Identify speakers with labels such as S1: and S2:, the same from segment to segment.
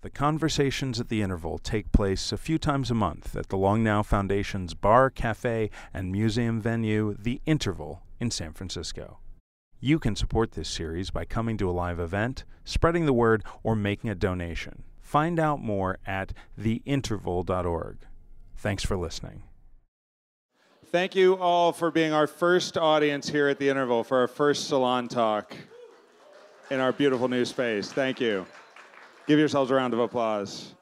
S1: The conversations at the interval take place a few times a month at the Long Now Foundation's bar, cafe, and museum venue, The Interval, in San Francisco. You can support this series by coming to a live event, spreading the word, or making a donation. Find out more at theinterval.org. Thanks for listening.
S2: Thank you all for being our first audience here at the interval for our first salon talk in our beautiful new space. Thank you. Give yourselves a round of applause.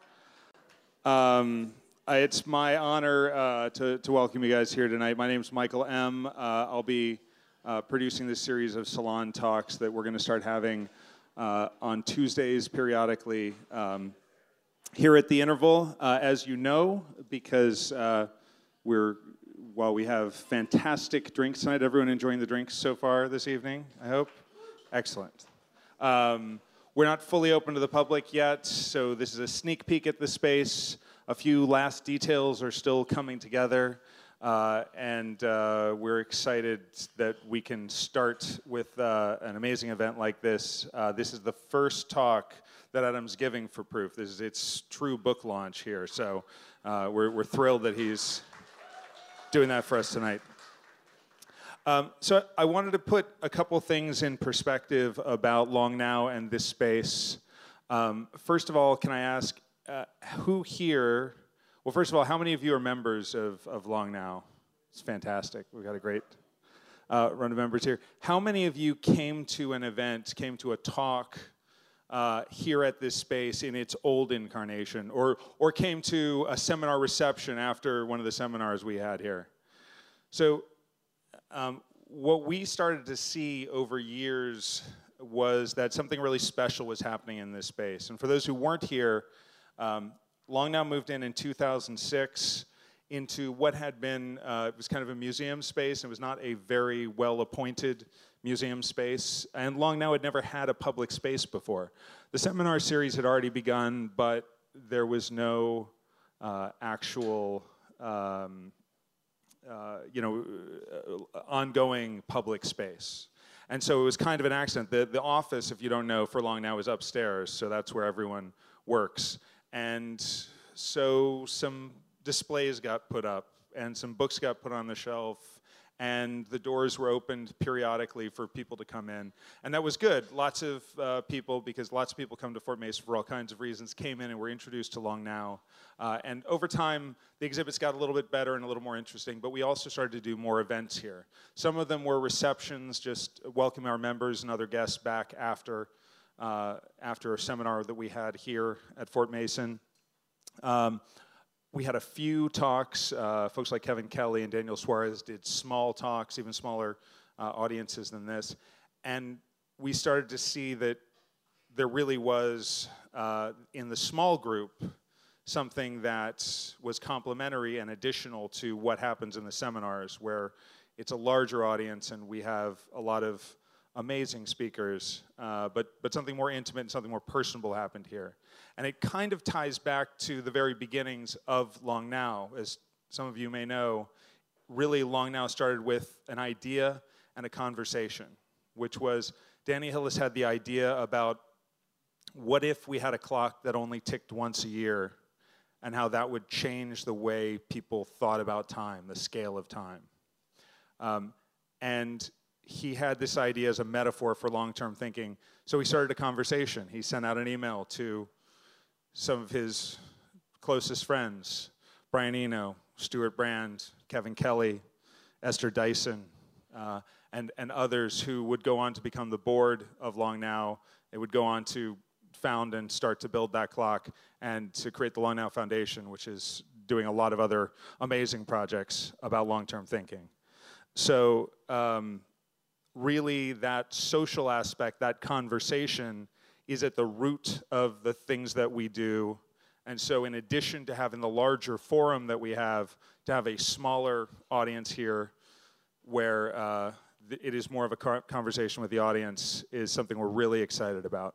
S2: Um, it's my honor uh, to, to welcome you guys here tonight. My name is Michael M. Uh, I'll be uh, producing this series of salon talks that we're going to start having uh, on Tuesdays periodically um, here at the interval. Uh, as you know, because uh, we're while we have fantastic drinks tonight, everyone enjoying the drinks so far this evening, I hope? Excellent. Um, we're not fully open to the public yet, so this is a sneak peek at the space. A few last details are still coming together, uh, and uh, we're excited that we can start with uh, an amazing event like this. Uh, this is the first talk that Adam's giving for Proof. This is its true book launch here, so uh, we're, we're thrilled that he's doing that for us tonight. Um, so I wanted to put a couple things in perspective about Long Now and this space. Um, first of all, can I ask uh, who here? Well, first of all, how many of you are members of, of Long Now? It's fantastic. We've got a great uh, run of members here. How many of you came to an event, came to a talk uh, here at this space in its old incarnation, or, or came to a seminar reception after one of the seminars we had here? So um, what we started to see over years was that something really special was happening in this space. And for those who weren't here, um, Long Now moved in in 2006 into what had been, uh, was kind of a museum space. It was not a very well appointed museum space. And Long Now had never had a public space before. The seminar series had already begun, but there was no uh, actual um, uh, you know, uh, ongoing public space. And so it was kind of an accident. The, the office, if you don't know, for long now is upstairs, so that's where everyone works. And so some displays got put up, and some books got put on the shelf, and the doors were opened periodically for people to come in. And that was good. Lots of uh, people, because lots of people come to Fort Mason for all kinds of reasons, came in and were introduced to Long Now. Uh, and over time, the exhibits got a little bit better and a little more interesting, but we also started to do more events here. Some of them were receptions, just welcoming our members and other guests back after, uh, after a seminar that we had here at Fort Mason. Um, we had a few talks. Uh, folks like Kevin Kelly and Daniel Suarez did small talks, even smaller uh, audiences than this. And we started to see that there really was, uh, in the small group, something that was complementary and additional to what happens in the seminars, where it's a larger audience and we have a lot of amazing speakers, uh, but, but something more intimate and something more personable happened here. And it kind of ties back to the very beginnings of Long Now. As some of you may know, really Long Now started with an idea and a conversation, which was Danny Hillis had the idea about what if we had a clock that only ticked once a year and how that would change the way people thought about time, the scale of time. Um, and he had this idea as a metaphor for long term thinking. So he started a conversation. He sent out an email to some of his closest friends Brian Eno, Stewart Brand, Kevin Kelly, Esther Dyson, uh, and, and others who would go on to become the board of Long Now. It would go on to found and start to build that clock and to create the Long Now Foundation, which is doing a lot of other amazing projects about long term thinking. So, um, really, that social aspect, that conversation, is at the root of the things that we do. And so, in addition to having the larger forum that we have, to have a smaller audience here where uh, it is more of a conversation with the audience is something we're really excited about.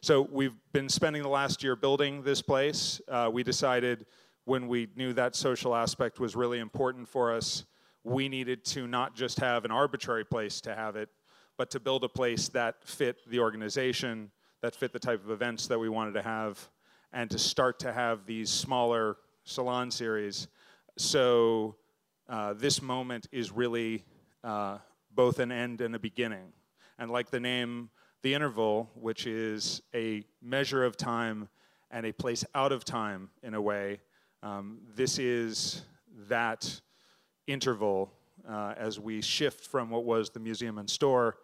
S2: So, we've been spending the last year building this place. Uh, we decided when we knew that social aspect was really important for us, we needed to not just have an arbitrary place to have it, but to build a place that fit the organization that fit the type of events that we wanted to have. and to start to have these smaller salon series. So uh, this moment is really uh, both an end and a beginning. And like the name, the interval, which is a measure of time and a place out of time in a way, um, this is that interval uh, as we shift from what was the museum and store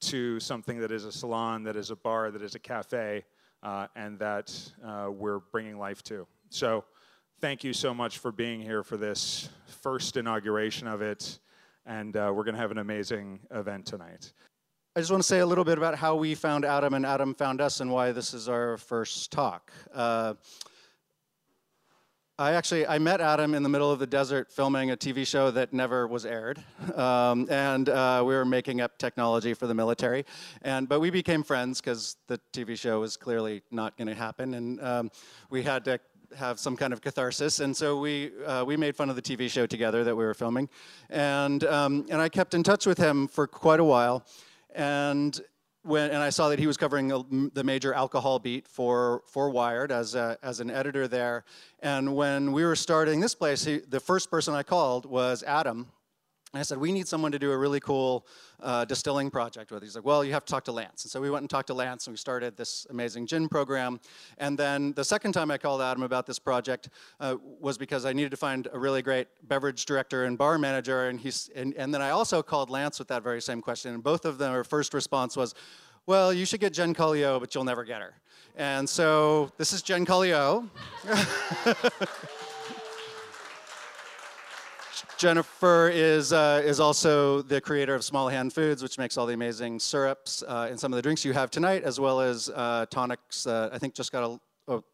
S2: to something that is a salon, that is a bar, that is a cafe, uh, and that uh, we're bringing life to. So, thank you so much for being here for this first inauguration of it, and uh, we're going to have an amazing event tonight.
S3: I just want to say a little bit about how we found Adam and Adam found us and why this is our first talk. I actually I met Adam in the middle of the desert filming a TV show that never was aired, um, and uh, we were making up technology for the military. And but we became friends because the TV show was clearly not going to happen, and um, we had to have some kind of catharsis. And so we uh, we made fun of the TV show together that we were filming, and um, and I kept in touch with him for quite a while, and when, and I saw that he was covering the major alcohol beat for, for Wired as, a, as an editor there. And when we were starting this place, he, the first person I called was Adam. And I said, we need someone to do a really cool uh, distilling project with. He's like, well, you have to talk to Lance. And so we went and talked to Lance, and we started this amazing gin program. And then the second time I called Adam about this project uh, was because I needed to find a really great beverage director and bar manager. And, he's, and, and then I also called Lance with that very same question. And both of them, their first response was, well, you should get Jen Colliau, but you'll never get her. And so this is Jen Colliau. Jennifer is, uh, is also the creator of Small Hand Foods, which makes all the amazing syrups uh, and some of the drinks you have tonight, as well as uh, tonics. I think just got a, oh,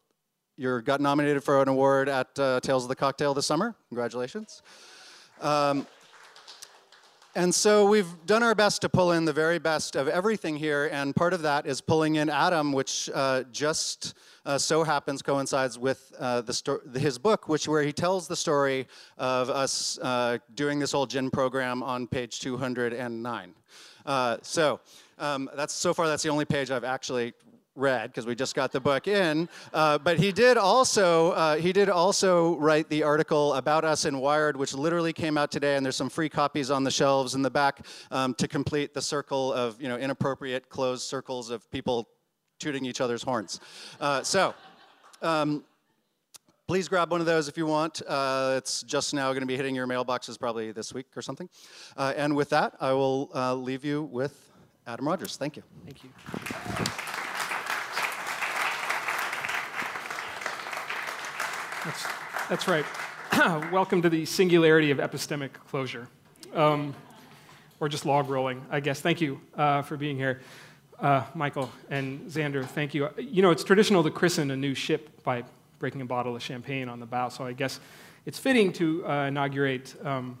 S3: you got nominated for an award at uh, Tales of the Cocktail this summer. Congratulations. Um, and so we've done our best to pull in the very best of everything here, and part of that is pulling in Adam, which uh, just uh, so happens coincides with uh, sto- his book, which where he tells the story of us uh, doing this whole gin program on page 209. Uh, so um, that's so far that's the only page I've actually read because we just got the book in. Uh, but he did also uh, he did also write the article about us in Wired, which literally came out today, and there's some free copies on the shelves in the back um, to complete the circle of you know inappropriate closed circles of people tooting each other's horns. Uh, so. Um, please grab one of those if you want. Uh, it's just now going to be hitting your mailboxes probably this week or something. Uh, and with that, I will uh, leave you with Adam Rogers. Thank you.
S4: Thank you. That's, that's right. Welcome to the singularity of epistemic closure. Um, or just log rolling, I guess. Thank you uh, for being here. Uh, Michael and Xander, thank you. You know, it's traditional to christen a new ship by breaking a bottle of champagne on the bow, so I guess it's fitting to uh, inaugurate um,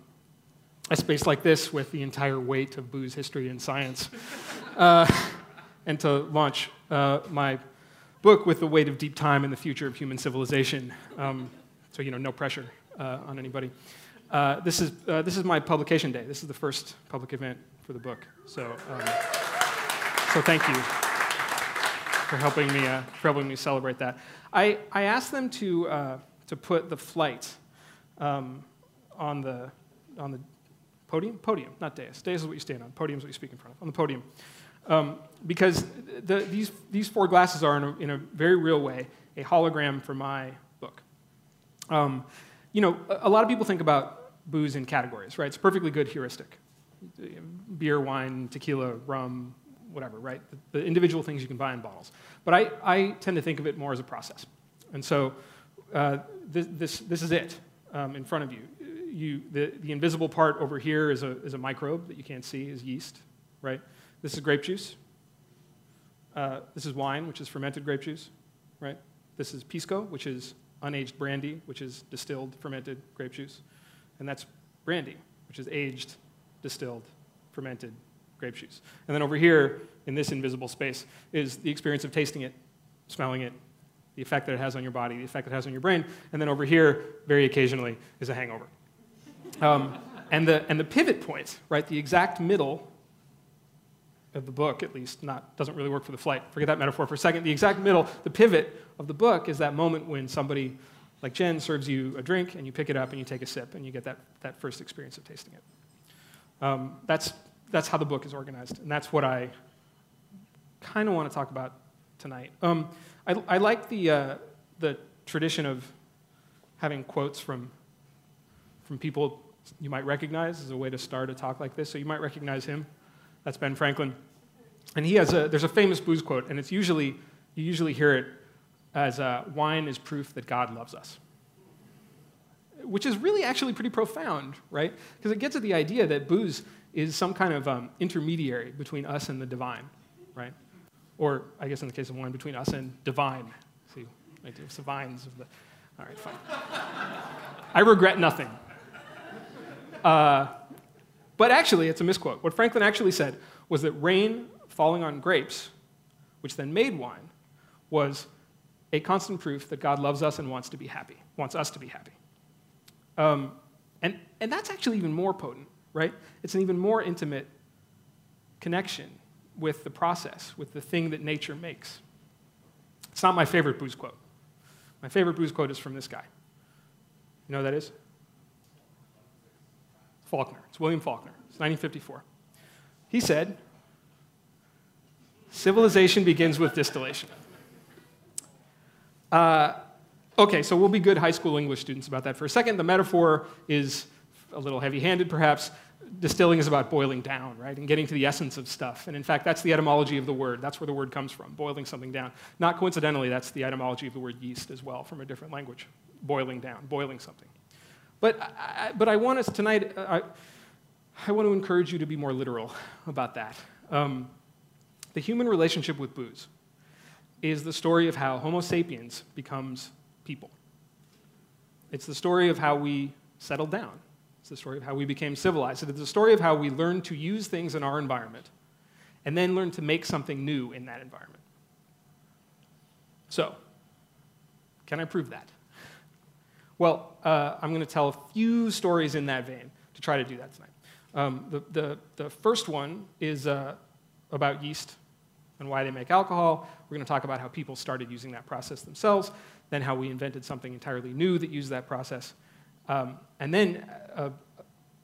S4: a space like this with the entire weight of booze history and science, uh, and to launch uh, my book with the weight of deep time and the future of human civilization. Um, so, you know, no pressure uh, on anybody. Uh, this, is, uh, this is my publication day. This is the first public event for the book. So, um, so thank you for helping me, uh, for helping me celebrate that. I, I asked them to, uh, to put the flight um, on, the, on the podium? Podium, not dais. Dais is what you stand on. Podium is what you speak in front of. On the podium. Um, because the, these, these four glasses are, in a, in a, very real way, a hologram for my book. Um, you know, a, a, lot of people think about booze in categories, right? It's a perfectly good heuristic. Beer, wine, tequila, rum, whatever, right? The, the individual things you can buy in bottles. But I, I tend to think of it more as a process. And so uh, this, this, this is it um, in front of you. you the, the invisible part over here is a, is a microbe that you can't see, is yeast, right? This is grape juice. Uh, this is wine, which is fermented grape juice, right? This is pisco, which is unaged brandy, which is distilled fermented grape juice. And that's brandy, which is aged, distilled, fermented grape juice. And then over here, in this invisible space, is the experience of tasting it, smelling it, the effect that it has on your body, the effect that it has on your brain. And then over here, very occasionally, is a hangover. Um, and, the, and the pivot point, right, the exact middle of the book, at least, not doesn't really work for the flight. Forget that metaphor for a second. The exact middle, the pivot of the book is that moment when somebody like Jen serves you a drink and you pick it up and you take a sip and you get that, that first experience of tasting it. Um, that's, that's how the book is organized, and that's what I kind of want to talk about tonight. Um, I, I, like the, uh, the tradition of having quotes from, from people you might recognize as a way to start a talk like this. So you might recognize him. That's Ben Franklin. And he has a, there's a famous booze quote, and it's usually, you usually hear it as uh, wine is proof that God loves us. Which is really actually pretty profound, right? Because it gets at the idea that booze is some kind of um, intermediary between us and the divine, right? Or, I guess in the case of wine, between us and divine. See, I do some vines of the. All right, fine. I regret nothing. Uh, but actually, it's a misquote. What Franklin actually said was that rain falling on grapes, which then made wine, was a constant proof that God loves us and wants to be happy, wants us to be happy. Um, and, and that's actually even more potent, right? It's an even more intimate connection with the process, with the thing that nature makes. It's not my favorite booze quote. My favorite booze quote is from this guy. You know who that is? Faulkner. It's William Faulkner. It's 1954. He said, Civilization begins with distillation. Uh, okay, so we'll be good high school English students about that for a second. The metaphor is a little heavy handed, perhaps. Distilling is about boiling down, right, and getting to the essence of stuff. And in fact, that's the etymology of the word. That's where the word comes from, boiling something down. Not coincidentally, that's the etymology of the word yeast as well, from a different language. Boiling down, boiling something. But I, but I want us tonight, I, I want to encourage you to be more literal about that. Um, the human relationship with booze is the story of how Homo sapiens becomes people. It's the story of how we settled down. It's the story of how we became civilized. It's the story of how we learned to use things in our environment and then learned to make something new in that environment. So, can I prove that? Well, uh, I'm going to tell a few stories in that vein to try to do that tonight. Um, the, the, the, first one is uh, about yeast and why they make alcohol. We're going to talk about how people started using that process themselves, then how we invented something entirely new that used that process, um, and then a,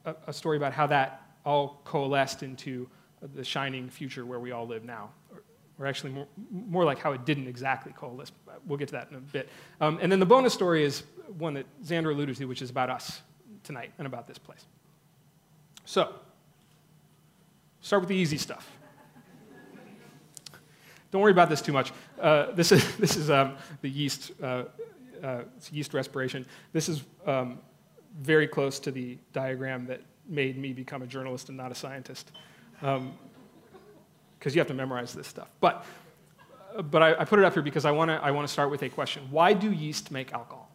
S4: a, a, story about how that all coalesced into the shining future where we all live now. Or, or actually, more, more, like how it didn't exactly coalesce. We'll get to that in a bit. Um, and then the bonus story is one that Xander alluded to, which is about us tonight and about this place. So, start with the easy stuff. Don't worry about this too much. Uh, this is, this is um, the yeast, uh, uh, yeast respiration. This is um, very close to the diagram that made me become a journalist and not a scientist. Because um, you have to memorize this stuff. But, but I, I put it up here because I want to I wanna start with a question. Why do yeast make alcohol?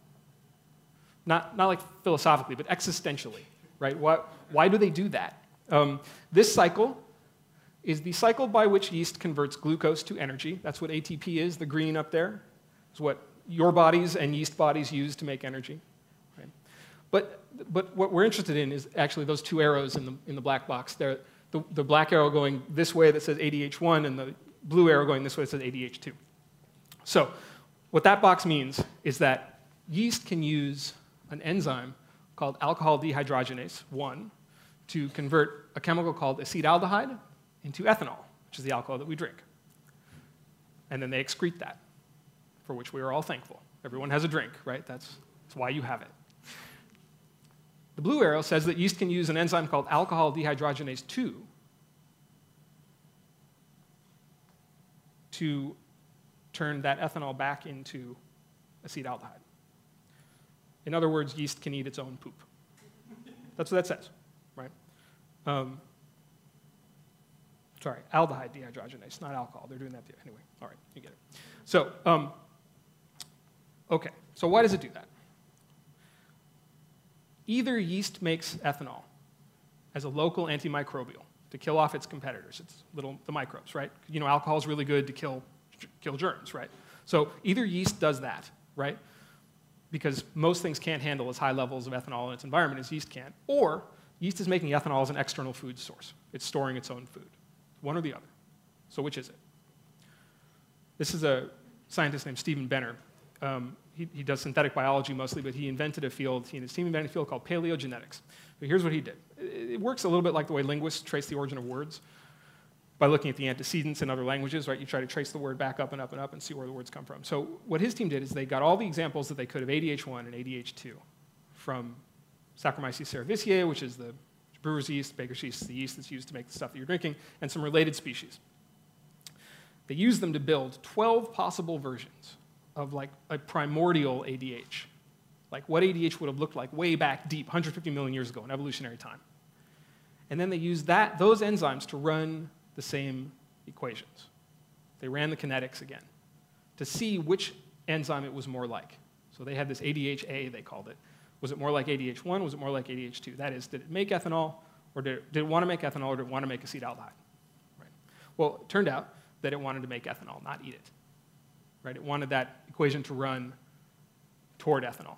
S4: Not, not like philosophically, but existentially, right? Why, why do they do that? Um, this cycle is the cycle by which yeast converts glucose to energy. That's what ATP is, the green up there. Is what your bodies and yeast bodies use to make energy. Right? But, but what we're interested in is actually those two arrows in the, in the black box. The, the black arrow going this way that says ADH1 and the blue arrow going this way says ADH2. So what that box means is that yeast can use an enzyme called alcohol dehydrogenase 1 to convert a chemical called acetaldehyde into ethanol, which is the alcohol that we drink. And then they excrete that, for which we are all thankful. Everyone has a drink, right? That's, that's why you have it. The blue arrow says that yeast can use an enzyme called alcohol dehydrogenase 2 to turn that ethanol back into acetaldehyde. In other words, yeast can eat its own poop. That's what that says, right? Um, sorry, aldehyde dehydrogenase, not alcohol. They're doing that anyway. All right, you get it. So, um, okay, so why does it do that? Either yeast makes ethanol as a local antimicrobial to kill off its competitors, its little the microbes, right? You know, alcohol is really good to kill kill germs, right? So either yeast does that, right? Because most things can't handle as high levels of ethanol in its environment as yeast can, or yeast is making ethanol as an external food source. It's storing its own food one or the other. So which is it? This is a scientist named Steven Benner. Um, he, he, does synthetic biology mostly, but he invented a field, he and his team invented a field called paleogenetics. But here's what he did. It works a little bit like the way linguists trace the origin of words by looking at the antecedents in other languages, right? You try to trace the word back up and up and up and see where the words come from. So what his team did is they got all the examples that they could of ADH1 and ADH2 from Saccharomyces cerevisiae, which is the brewer's yeast, baker's yeast, the yeast that's used to make the stuff that you're drinking, and some related species. They used them to build 12 possible versions of like a primordial ADH, like what ADH would have looked like way back deep, 150 million years ago in evolutionary time. And then they used that, those enzymes to run the same equations. They ran the kinetics again to see which enzyme it was more like. So they had this ADHA, they called it. Was it more like ADH1? Was it more like ADH2? That is, did it make ethanol, or did it, did it want to make ethanol, or did it want to make acetaldehyde? Right. Well, it turned out that it wanted to make ethanol, not eat it. Right? It wanted that equation to run toward ethanol.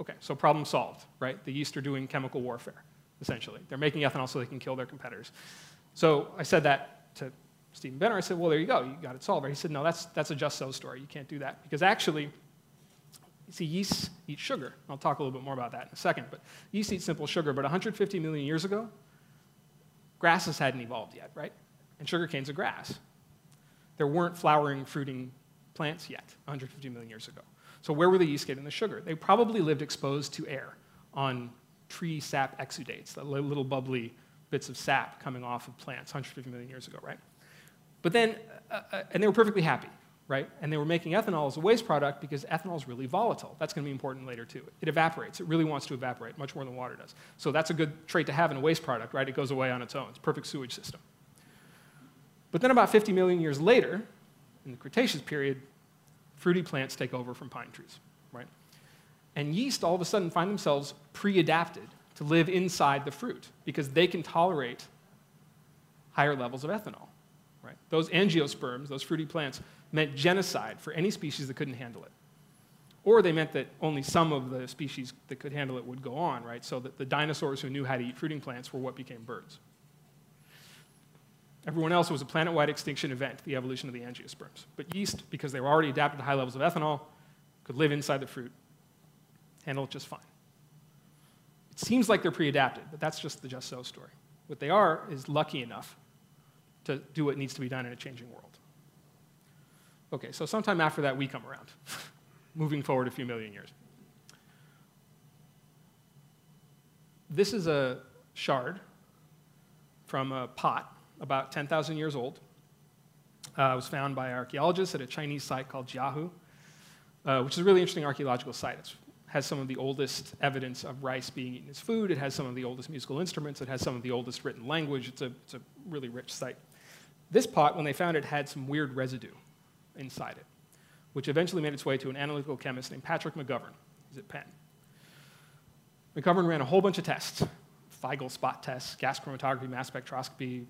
S4: Okay, so problem solved, right? The yeast are doing chemical warfare, essentially. They're making ethanol so they can kill their competitors. So I said that to Steven Benner. I said, well, there you go. You got it solved. He said, no, that's, that's a just so story. You can't do that. Because actually, see, yeast eat sugar. I'll talk a little bit more about that in a second. But yeast eat simple sugar. But 150 million years ago, grasses hadn't evolved yet, right? And sugar cane's a grass. There weren't flowering, fruiting plants yet 150 million years ago. So where were the yeast getting the sugar? They probably lived exposed to air on tree sap exudates, the little bubbly bits of sap coming off of plants 150 million years ago, right? But then, uh, uh, and they were perfectly happy, right? And they were making ethanol as a waste product because ethanol is really volatile. That's going to be important later too. It evaporates. It really wants to evaporate much more than water does. So that's a good trait to have in a waste product, right? It goes away on its own. It's perfect sewage system. But then about 50 million years later, in the Cretaceous period, fruity plants take over from pine trees, right? And yeast all of a sudden find themselves pre-adapted to live inside the fruit because they can tolerate higher levels of ethanol. Right? Those angiosperms, those fruity plants, meant genocide for any species that couldn't handle it. Or they meant that only some of the species that could handle it would go on, right? So that the dinosaurs who knew how to eat fruiting plants were what became birds. Everyone else was a planet wide extinction event, the evolution of the angiosperms. But yeast, because they were already adapted to high levels of ethanol, could live inside the fruit, handle it just fine. It seems like they're pre adapted, but that's just the just so story. What they are is lucky enough to do what needs to be done in a changing world. Okay, so sometime after that, we come around, moving forward a few million years. This is a shard from a pot about 10,000 years old. Uh, it was found by archaeologists at a Chinese site called Jiahu, uh, which is a really interesting archaeological site. It's has some of the oldest evidence of rice being eaten as food. It has some of the oldest musical instruments. It has some of the oldest written language. It's a, it's a really rich site. This pot, when they found it, had some weird residue inside it, which eventually made its way to an analytical chemist named Patrick McGovern. He's at Penn. McGovern ran a whole bunch of tests Feigl spot tests, gas chromatography, mass spectroscopy,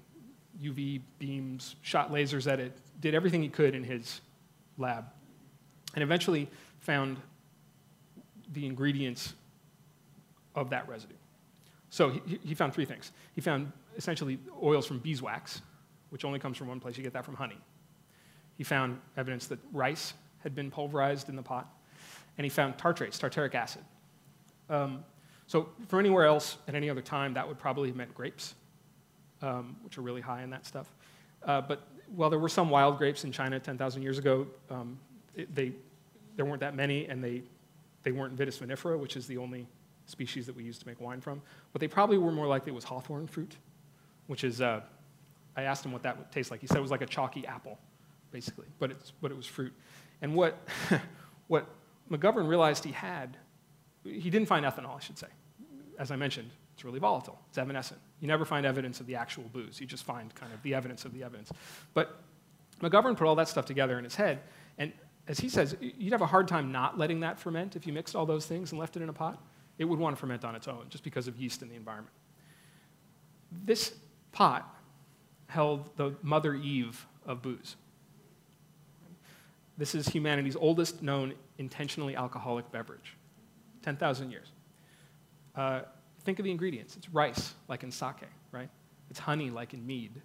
S4: UV beams, shot lasers at it, did everything he could in his lab, and eventually found the ingredients of that residue. So he, he found three things. He found essentially oils from beeswax, which only comes from one place. You get that from honey. He found evidence that rice had been pulverized in the pot. And he found tartrates, tartaric acid. Um, so for anywhere else at any other time, that would probably have meant grapes, um, which are really high in that stuff. Uh, but while there were some wild grapes in China 10,000 years ago, um, it, they, there weren't that many, and they they weren't Vitis vinifera, which is the only species that we use to make wine from. But they probably were more likely it was hawthorn fruit, which is, uh, I asked him what that would taste like. He said it was like a chalky apple, basically, but, it's, but it was fruit. And what, what McGovern realized he had, he didn't find ethanol, I should say. As I mentioned, it's really volatile, it's evanescent. You never find evidence of the actual booze, you just find kind of the evidence of the evidence. But McGovern put all that stuff together in his head, and as he says, you'd have a hard time not letting that ferment if you mixed all those things and left it in a pot. It would want to ferment on its own just because of yeast in the environment. This pot held the mother Eve of booze. This is humanity's oldest known intentionally alcoholic beverage 10,000 years. Uh, think of the ingredients it's rice, like in sake, right? It's honey, like in mead.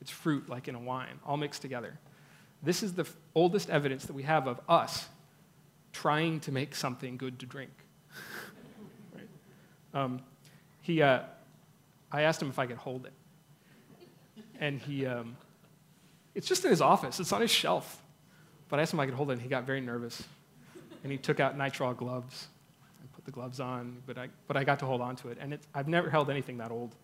S4: It's fruit, like in a wine, all mixed together. This is the oldest evidence that we have of us trying to make something good to drink. right? um, he, uh, I asked him if I could hold it. And he, um, it's just in his office, it's on his shelf. But I asked him if I could hold it, and he got very nervous. And he took out nitrile gloves and put the gloves on, but I, but I got to hold on to it. And I've never held anything that old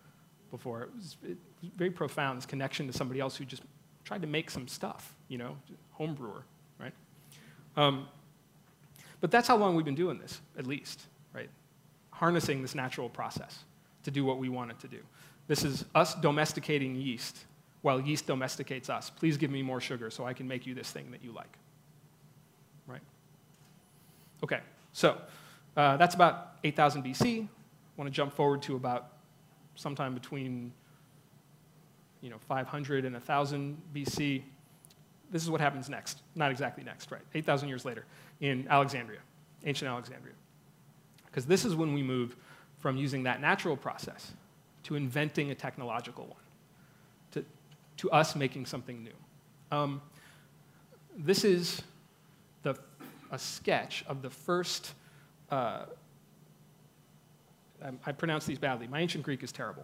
S4: before. It was, it was very profound, this connection to somebody else who just tried to make some stuff, you know, home brewer, right? Um, but that's how long we've been doing this, at least, right? Harnessing this natural process to do what we want it to do. This is us domesticating yeast while yeast domesticates us. Please give me more sugar so I can make you this thing that you like. Right? Okay, so uh, that's about 8000 BC. I want to jump forward to about sometime between you know, 500 and 1000 BC. This is what happens next. Not exactly next, right? 8,000 years later in Alexandria, ancient Alexandria. Because this is when we move from using that natural process to inventing a technological one, to, to us making something new. Um, this is the, a sketch of the first, uh, I pronounce these badly. My ancient Greek is terrible.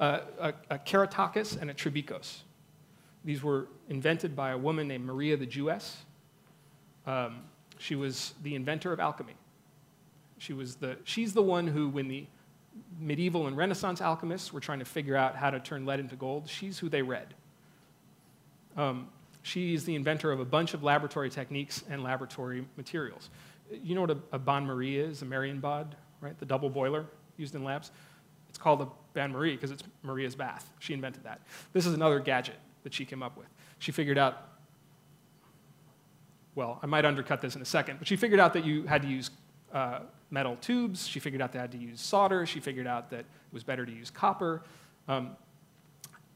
S4: Uh, a, a and a Tribikos. These were invented by a woman named Maria the Jewess. Um, she was the inventor of alchemy. She was the, she's the one who, when the medieval and Renaissance alchemists were trying to figure out how to turn lead into gold, she's who they read. Um, she's the inventor of a bunch of laboratory techniques and laboratory materials. You know what a, a bain marie is, a Marienbad, right? The double boiler used in labs. It's called a bain marie because it's Maria's bath. She invented that. This is another gadget that she came up with. She figured out, well, I might undercut this in a second, but she figured out that you had to use uh, metal tubes. She figured out they had to use solder. She figured out that it was better to use copper. Um,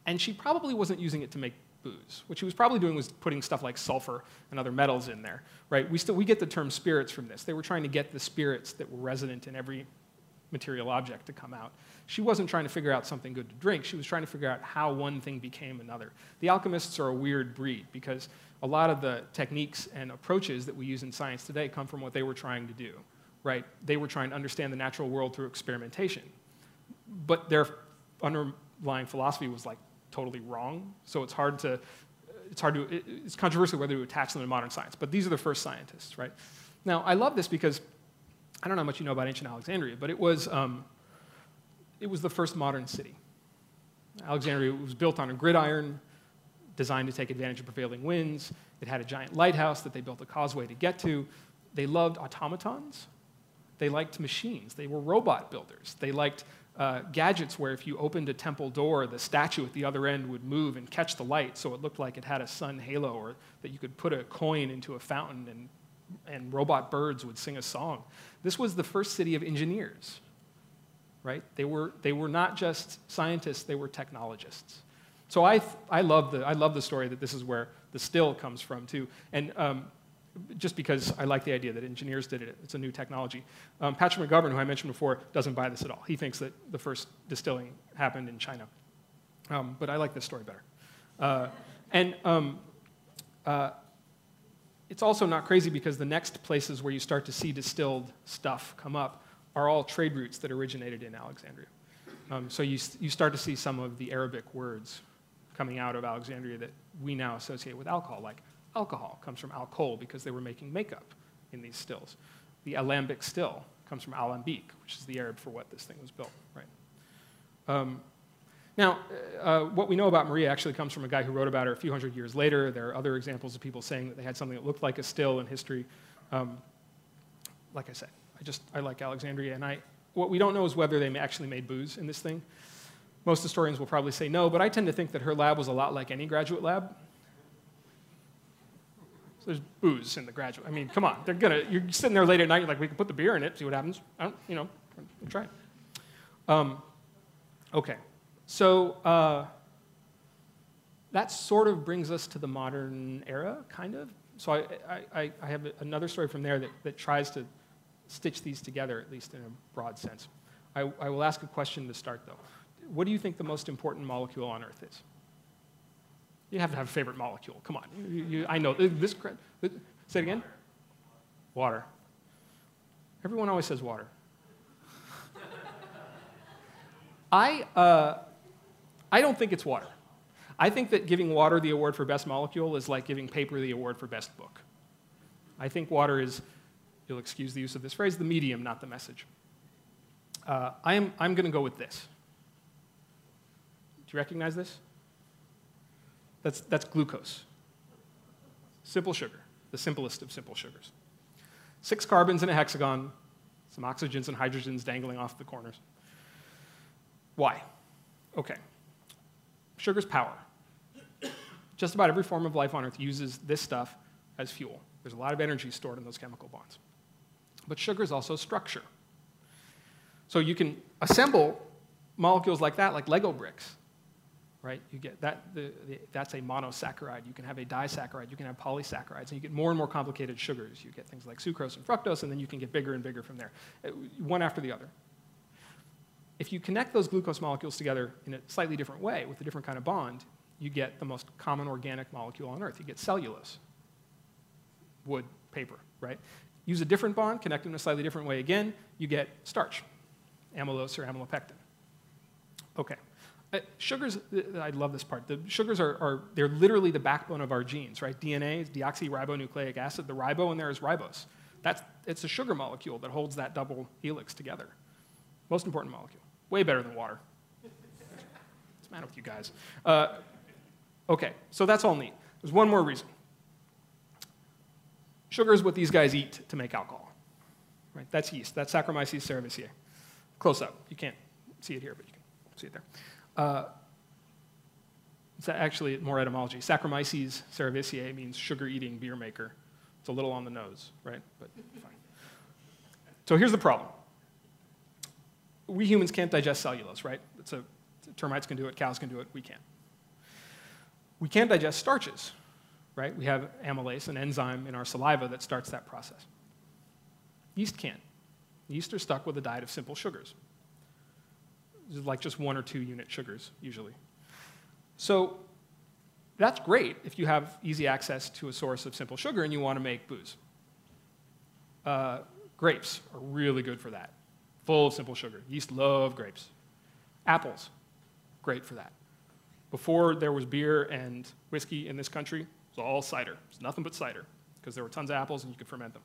S4: and she probably wasn't using it to make booze. What she was probably doing was putting stuff like sulfur and other metals in there, right? We, still, we get the term spirits from this. They were trying to get the spirits that were resident in every material object to come out. She wasn't trying to figure out something good to drink. She was trying to figure out how one thing became another. The alchemists are a weird breed because a lot of the techniques and approaches that we use in science today come from what they were trying to do, right? They were trying to understand the natural world through experimentation. But their underlying philosophy was like totally wrong, so it's hard to it's hard to it's controversial whether to attach them to modern science. But these are the first scientists, right? Now, I love this because I don't know how much you know about ancient Alexandria, but it was, um, it was the first modern city. Alexandria was built on a gridiron designed to take advantage of prevailing winds. It had a giant lighthouse that they built a causeway to get to. They loved automatons. They liked machines. They were robot builders. They liked uh, gadgets where if you opened a temple door, the statue at the other end would move and catch the light so it looked like it had a sun halo, or that you could put a coin into a fountain and, and robot birds would sing a song. This was the first city of engineers, right? They were, they were not just scientists, they were technologists. So I, I, love the, I love the story that this is where the still comes from, too. And um, just because I like the idea that engineers did it, it's a new technology. Um, Patrick McGovern, who I mentioned before, doesn't buy this at all. He thinks that the first distilling happened in China. Um, but I like this story better. Uh, and um, uh, it's also not crazy because the next places where you start to see distilled stuff come up are all trade routes that originated in Alexandria. Um, so you, you start to see some of the Arabic words coming out of Alexandria that we now associate with alcohol, like alcohol comes from alcohol because they were making makeup in these stills. The alembic still comes from alambic, which is the Arab for what this thing was built, right? Um, now, uh, what we know about Maria actually comes from a guy who wrote about her a few hundred years later. There are other examples of people saying that they had something that looked like a still in history. Um, like I said, I just I like Alexandria, and I what we don't know is whether they actually made booze in this thing. Most historians will probably say no, but I tend to think that her lab was a lot like any graduate lab. So there's booze in the graduate. I mean, come on, they're gonna. You're sitting there late at night, you're like, we can put the beer in it, see what happens. I don't, you know, try it. Um, okay. So uh, that sort of brings us to the modern era, kind of. So I, I, I have another story from there that, that tries to stitch these together, at least in a broad sense. I, I will ask a question to start, though. What do you think the most important molecule on Earth is? You have to have a favorite molecule. Come on. You, you, I know. This, say it again? Water. Everyone always says water. I, uh, I don't think it's water. I think that giving water the award for best molecule is like giving paper the award for best book. I think water is, you'll excuse the use of this phrase, the medium, not the message. Uh, I am, I'm going to go with this. Do you recognize this? That's, that's glucose. Simple sugar, the simplest of simple sugars. Six carbons in a hexagon, some oxygens and hydrogens dangling off the corners. Why? Okay. Sugar's power. Just about every form of life on Earth uses this stuff as fuel. There's a lot of energy stored in those chemical bonds. But sugar is also structure. So you can assemble molecules like that, like Lego bricks, right? You get that, the, the, that's a monosaccharide. You can have a disaccharide. You can have polysaccharides. And you get more and more complicated sugars. You get things like sucrose and fructose, and then you can get bigger and bigger from there, uh, one after the other. If you connect those glucose molecules together in a slightly different way with a different kind of bond, you get the most common organic molecule on Earth. You get cellulose, wood, paper, right? Use a different bond, connect them in a slightly different way again, you get starch, amylose or amylopectin. Okay. Uh, sugars, I love this part. The sugars are, are, they're literally the backbone of our genes, right? DNA is deoxyribonucleic acid. The ribo in there is ribose. That's, it's a sugar molecule that holds that double helix together. Most important molecule. Way better than water. What's the matter with you guys? Uh, okay, so that's all neat. There's one more reason. Sugar is what these guys eat to make alcohol. Right? That's yeast. That's Saccharomyces cerevisiae. Close up. You can't see it here, but you can see it there. Uh, it's actually more etymology. Saccharomyces cerevisiae means sugar-eating beer maker. It's a little on the nose, right? But fine. So here's the problem we humans can't digest cellulose, right? It's a, termites can do it, cows can do it, we can't. We can't digest starches, right? We have amylase, an enzyme in our saliva that starts that process. Yeast can't. Yeast are stuck with a diet of simple sugars, like just one or two unit sugars, usually. So that's great if you have easy access to a source of simple sugar and you want to make booze. Uh, grapes are really good for that full of simple sugar. Yeast love grapes. Apples, great for that. Before there was beer and whiskey in this country, it was all cider. It's nothing but cider because there were tons of apples and you could ferment them.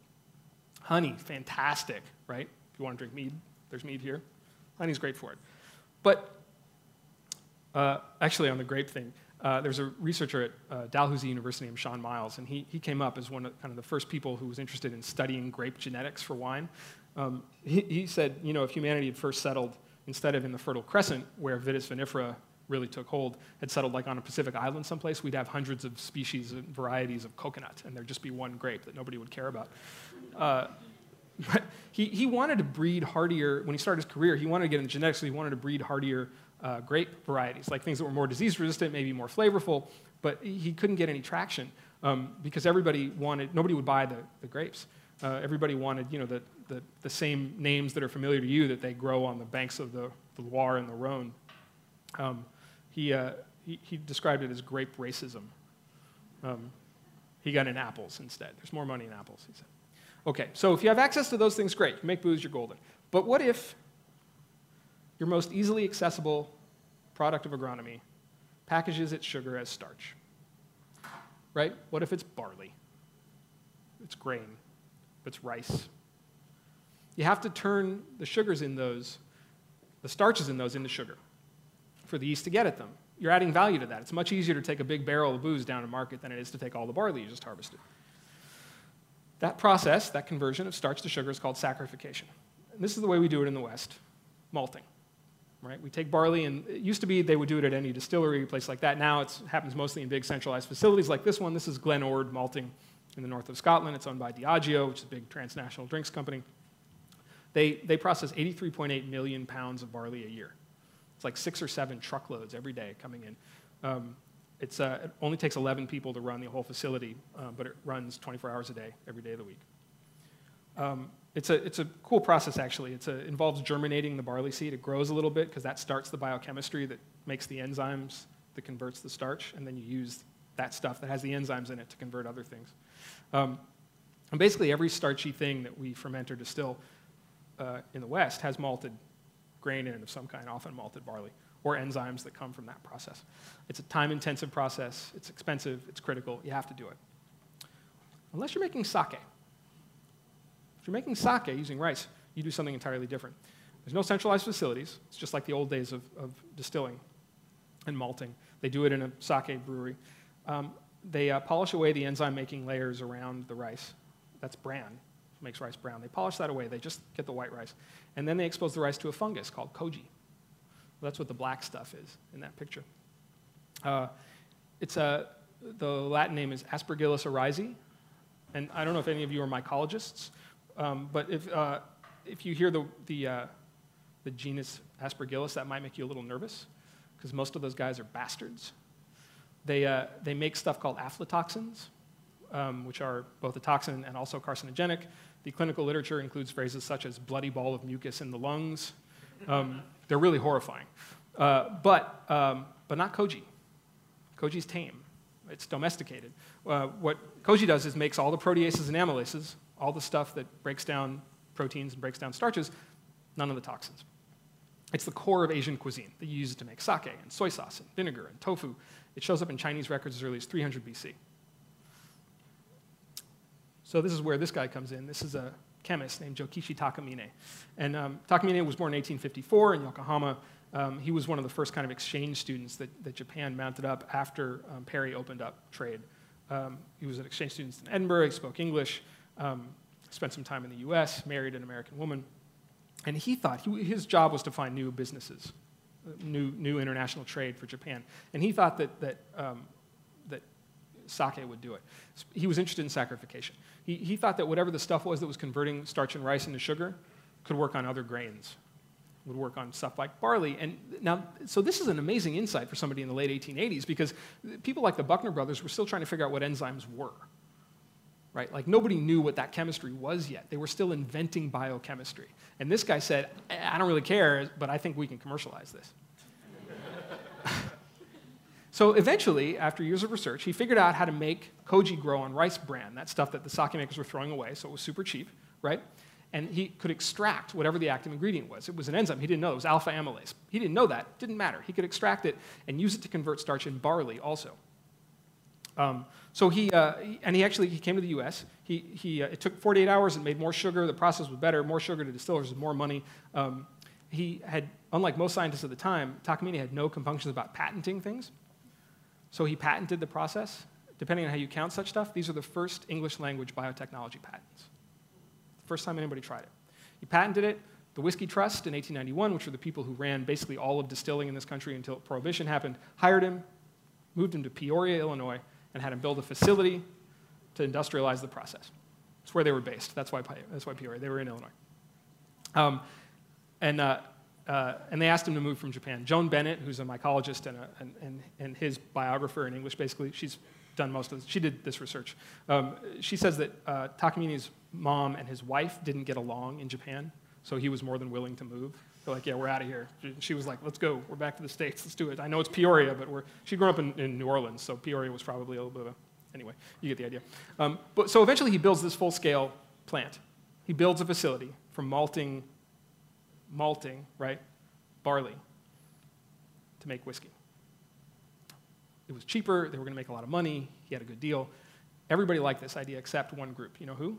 S4: Honey, fantastic, right? If you want to drink mead, there's mead here. Honey's great for it. But uh, actually, on the grape thing, uh, there's a researcher at uh, Dalhousie University named Sean Myles, and he, he came up as one of kind of the first people who was interested in studying grape genetics for wine. Um, he, he, said, you know, if humanity had first settled, instead of in the Fertile Crescent, where Vitis vinifera really took hold, had settled like on a Pacific island someplace, we'd have hundreds of species and varieties of coconut, and there'd just be one grape that nobody would care about. Uh, but he, he wanted to breed hardier, when he started his career, he wanted to get into genetics, so he wanted to breed hardier uh, grape varieties, like things that were more disease resistant, maybe more flavorful, but he couldn't get any traction um, because everybody wanted, nobody would buy the, the grapes. Uh, everybody wanted, you know, the, the, the, same names that are familiar to you that they grow on the banks of the, the Loire and the Rhone. Um, he, uh, he, he, described it as grape racism. Um, he got in apples instead. There's more money in apples, he said. Okay, so if you have access to those things, great. You make booze, you're golden. But what if your most easily accessible product of agronomy packages its sugar as starch? Right? What if it's barley? It's grain it's rice. You have to turn the sugars in those, the starches in those, into sugar for the yeast to get at them. You're adding value to that. It's much easier to take a big barrel of booze down to market than it is to take all the barley you just harvested. That process, that conversion of starch to sugar, is called saccharification. And this is the way we do it in the West malting. Right? We take barley, and it used to be they would do it at any distillery, place like that. Now it happens mostly in big centralized facilities like this one. This is Glen Ord Malting in the north of Scotland. It's owned by Diageo, which is a big transnational drinks company. They, they process 83.8 million pounds of barley a year. It's like six or seven truckloads every day coming in. Um, it's, uh, it only takes 11 people to run the whole facility, uh, but it runs 24 hours a day, every day of the week. Um, it's, a, it's a cool process, actually. It involves germinating the barley seed. It grows a little bit because that starts the biochemistry that makes the enzymes that converts the starch, and then you use that stuff that has the enzymes in it to convert other things. Um, and basically, every starchy thing that we ferment or distill uh, in the West has malted grain in it of some kind, often malted barley, or enzymes that come from that process. It's a time intensive process, it's expensive, it's critical, you have to do it. Unless you're making sake. If you're making sake using rice, you do something entirely different. There's no centralized facilities, it's just like the old days of, of distilling and malting. They do it in a sake brewery. Um, they uh, polish away the enzyme making layers around the rice. That's bran, makes rice brown. They polish that away, they just get the white rice. And then they expose the rice to a fungus called koji. Well, that's what the black stuff is in that picture. Uh, it's a, the Latin name is Aspergillus oryzae. And I don't know if any of you are mycologists, um, but if, uh, if you hear the, the, uh, the genus Aspergillus, that might make you a little nervous, because most of those guys are bastards. They, uh, they make stuff called aflatoxins, um, which are both a toxin and also carcinogenic. The clinical literature includes phrases such as bloody ball of mucus in the lungs. Um, they're really horrifying. Uh, but, um, but not koji. Koji's tame. It's domesticated. Uh, what koji does is makes all the proteases and amylases, all the stuff that breaks down proteins and breaks down starches, none of the toxins. It's the core of Asian cuisine. They use it to make sake and soy sauce and vinegar and tofu. It shows up in Chinese records as early as 300 BC. So this is where this guy comes in. This is a chemist named Jokichi Takamine. And um, Takamine was born in 1854 in Yokohama. Um, he was one of the first kind of exchange students that, that Japan mounted up after um, Perry opened up trade. Um, he was an exchange student in Edinburgh. He spoke English, um, spent some time in the US, married an American woman. And he thought he, his job was to find new businesses, uh, new, new international trade for Japan. And he thought that, that, um, that sake would do it. He was interested in saccharification. He, he thought that whatever the stuff was that was converting starch and rice into sugar could work on other grains, would work on stuff like barley. And now, so this is an amazing insight for somebody in the late 1880s because people like the Buchner brothers were still trying to figure out what enzymes were. Right? Like nobody knew what that chemistry was yet. They were still inventing biochemistry. And this guy said, I don't really care, but I think we can commercialize this. So eventually, after years of research, he figured out how to make koji grow on rice bran, that stuff that the sake makers were throwing away, so it was super cheap, right? And he could extract whatever the active ingredient was. It was an enzyme. He didn't know. It was alpha amylase. He didn't know that. Didn't matter. He could extract it and use it to convert starch in barley also. Um, so he, uh, and he actually he came to the U.S. He, he, uh, it took 48 hours and made more sugar. The process was better. More sugar to distillers, more money. Um, he had, unlike most scientists at the time, Takamine had no compunctions about patenting things. So he patented the process. Depending on how you count such stuff, these are the first English language biotechnology patents. First time anybody tried it. He patented it. The Whiskey Trust in 1891, which were the people who ran basically all of distilling in this country until Prohibition happened, hired him, moved him to Peoria, Illinois, and had him build a facility to industrialize the process. That's where they were based. That's why, that's why Peoria. They were in Illinois. Um, and uh, uh, and they asked him to move from Japan. Joan Bennett, who's a mycologist and, a, and, and, and, his biographer in English, basically, she's done most of this. She did this research. Um, she says that uh, Takamine's mom and his wife didn't get along in Japan, so he was more than willing to move. They're like, yeah, we're out of here. She was like, let's go. We're back to the States. Let's do it. I know it's Peoria, but we're, she grew up in, in New Orleans, so Peoria was probably a little bit of a, anyway, you get the idea. Um, but, so eventually he builds this full-scale plant. He builds a facility for malting malting, right, barley to make whiskey. It was cheaper, they were going to make a lot of money, he had a good deal. Everybody liked this idea except one group. You know who?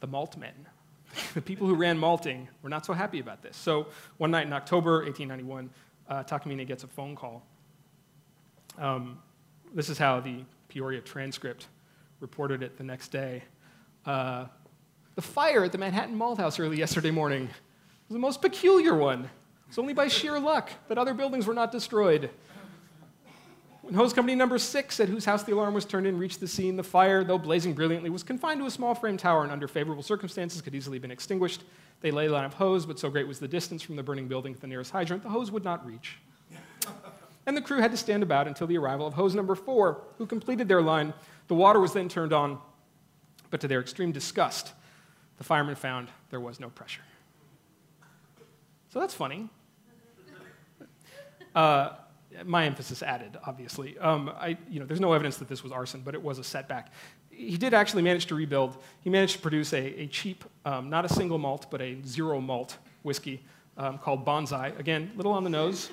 S4: The malt men. the people who ran malting were not so happy about this. So one night in October 1891, uh, Takamine gets a phone call. Um, this is how the Peoria transcript reported it the next day. Uh, the fire at the Manhattan Malt House early yesterday morning was the most peculiar one. It's only by sheer luck that other buildings were not destroyed. When hose company number six, at whose house the alarm was turned in, reached the scene, the fire, though blazing brilliantly, was confined to a small frame tower and under favorable circumstances could easily have been extinguished. They laid a line of hose, but so great was the distance from the burning building to the nearest hydrant, the hose would not reach. and the crew had to stand about until the arrival of hose number four, who completed their line. The water was then turned on, but to their extreme disgust, the firemen found there was no pressure. So that's funny. Uh, my emphasis added, obviously. Um, I, you know, there's no evidence that this was arson, but it was a setback. He did actually manage to rebuild. He managed to produce a, a cheap, um, not a single malt, but a zero malt whiskey um, called Bonsai. Again, a little on the nose.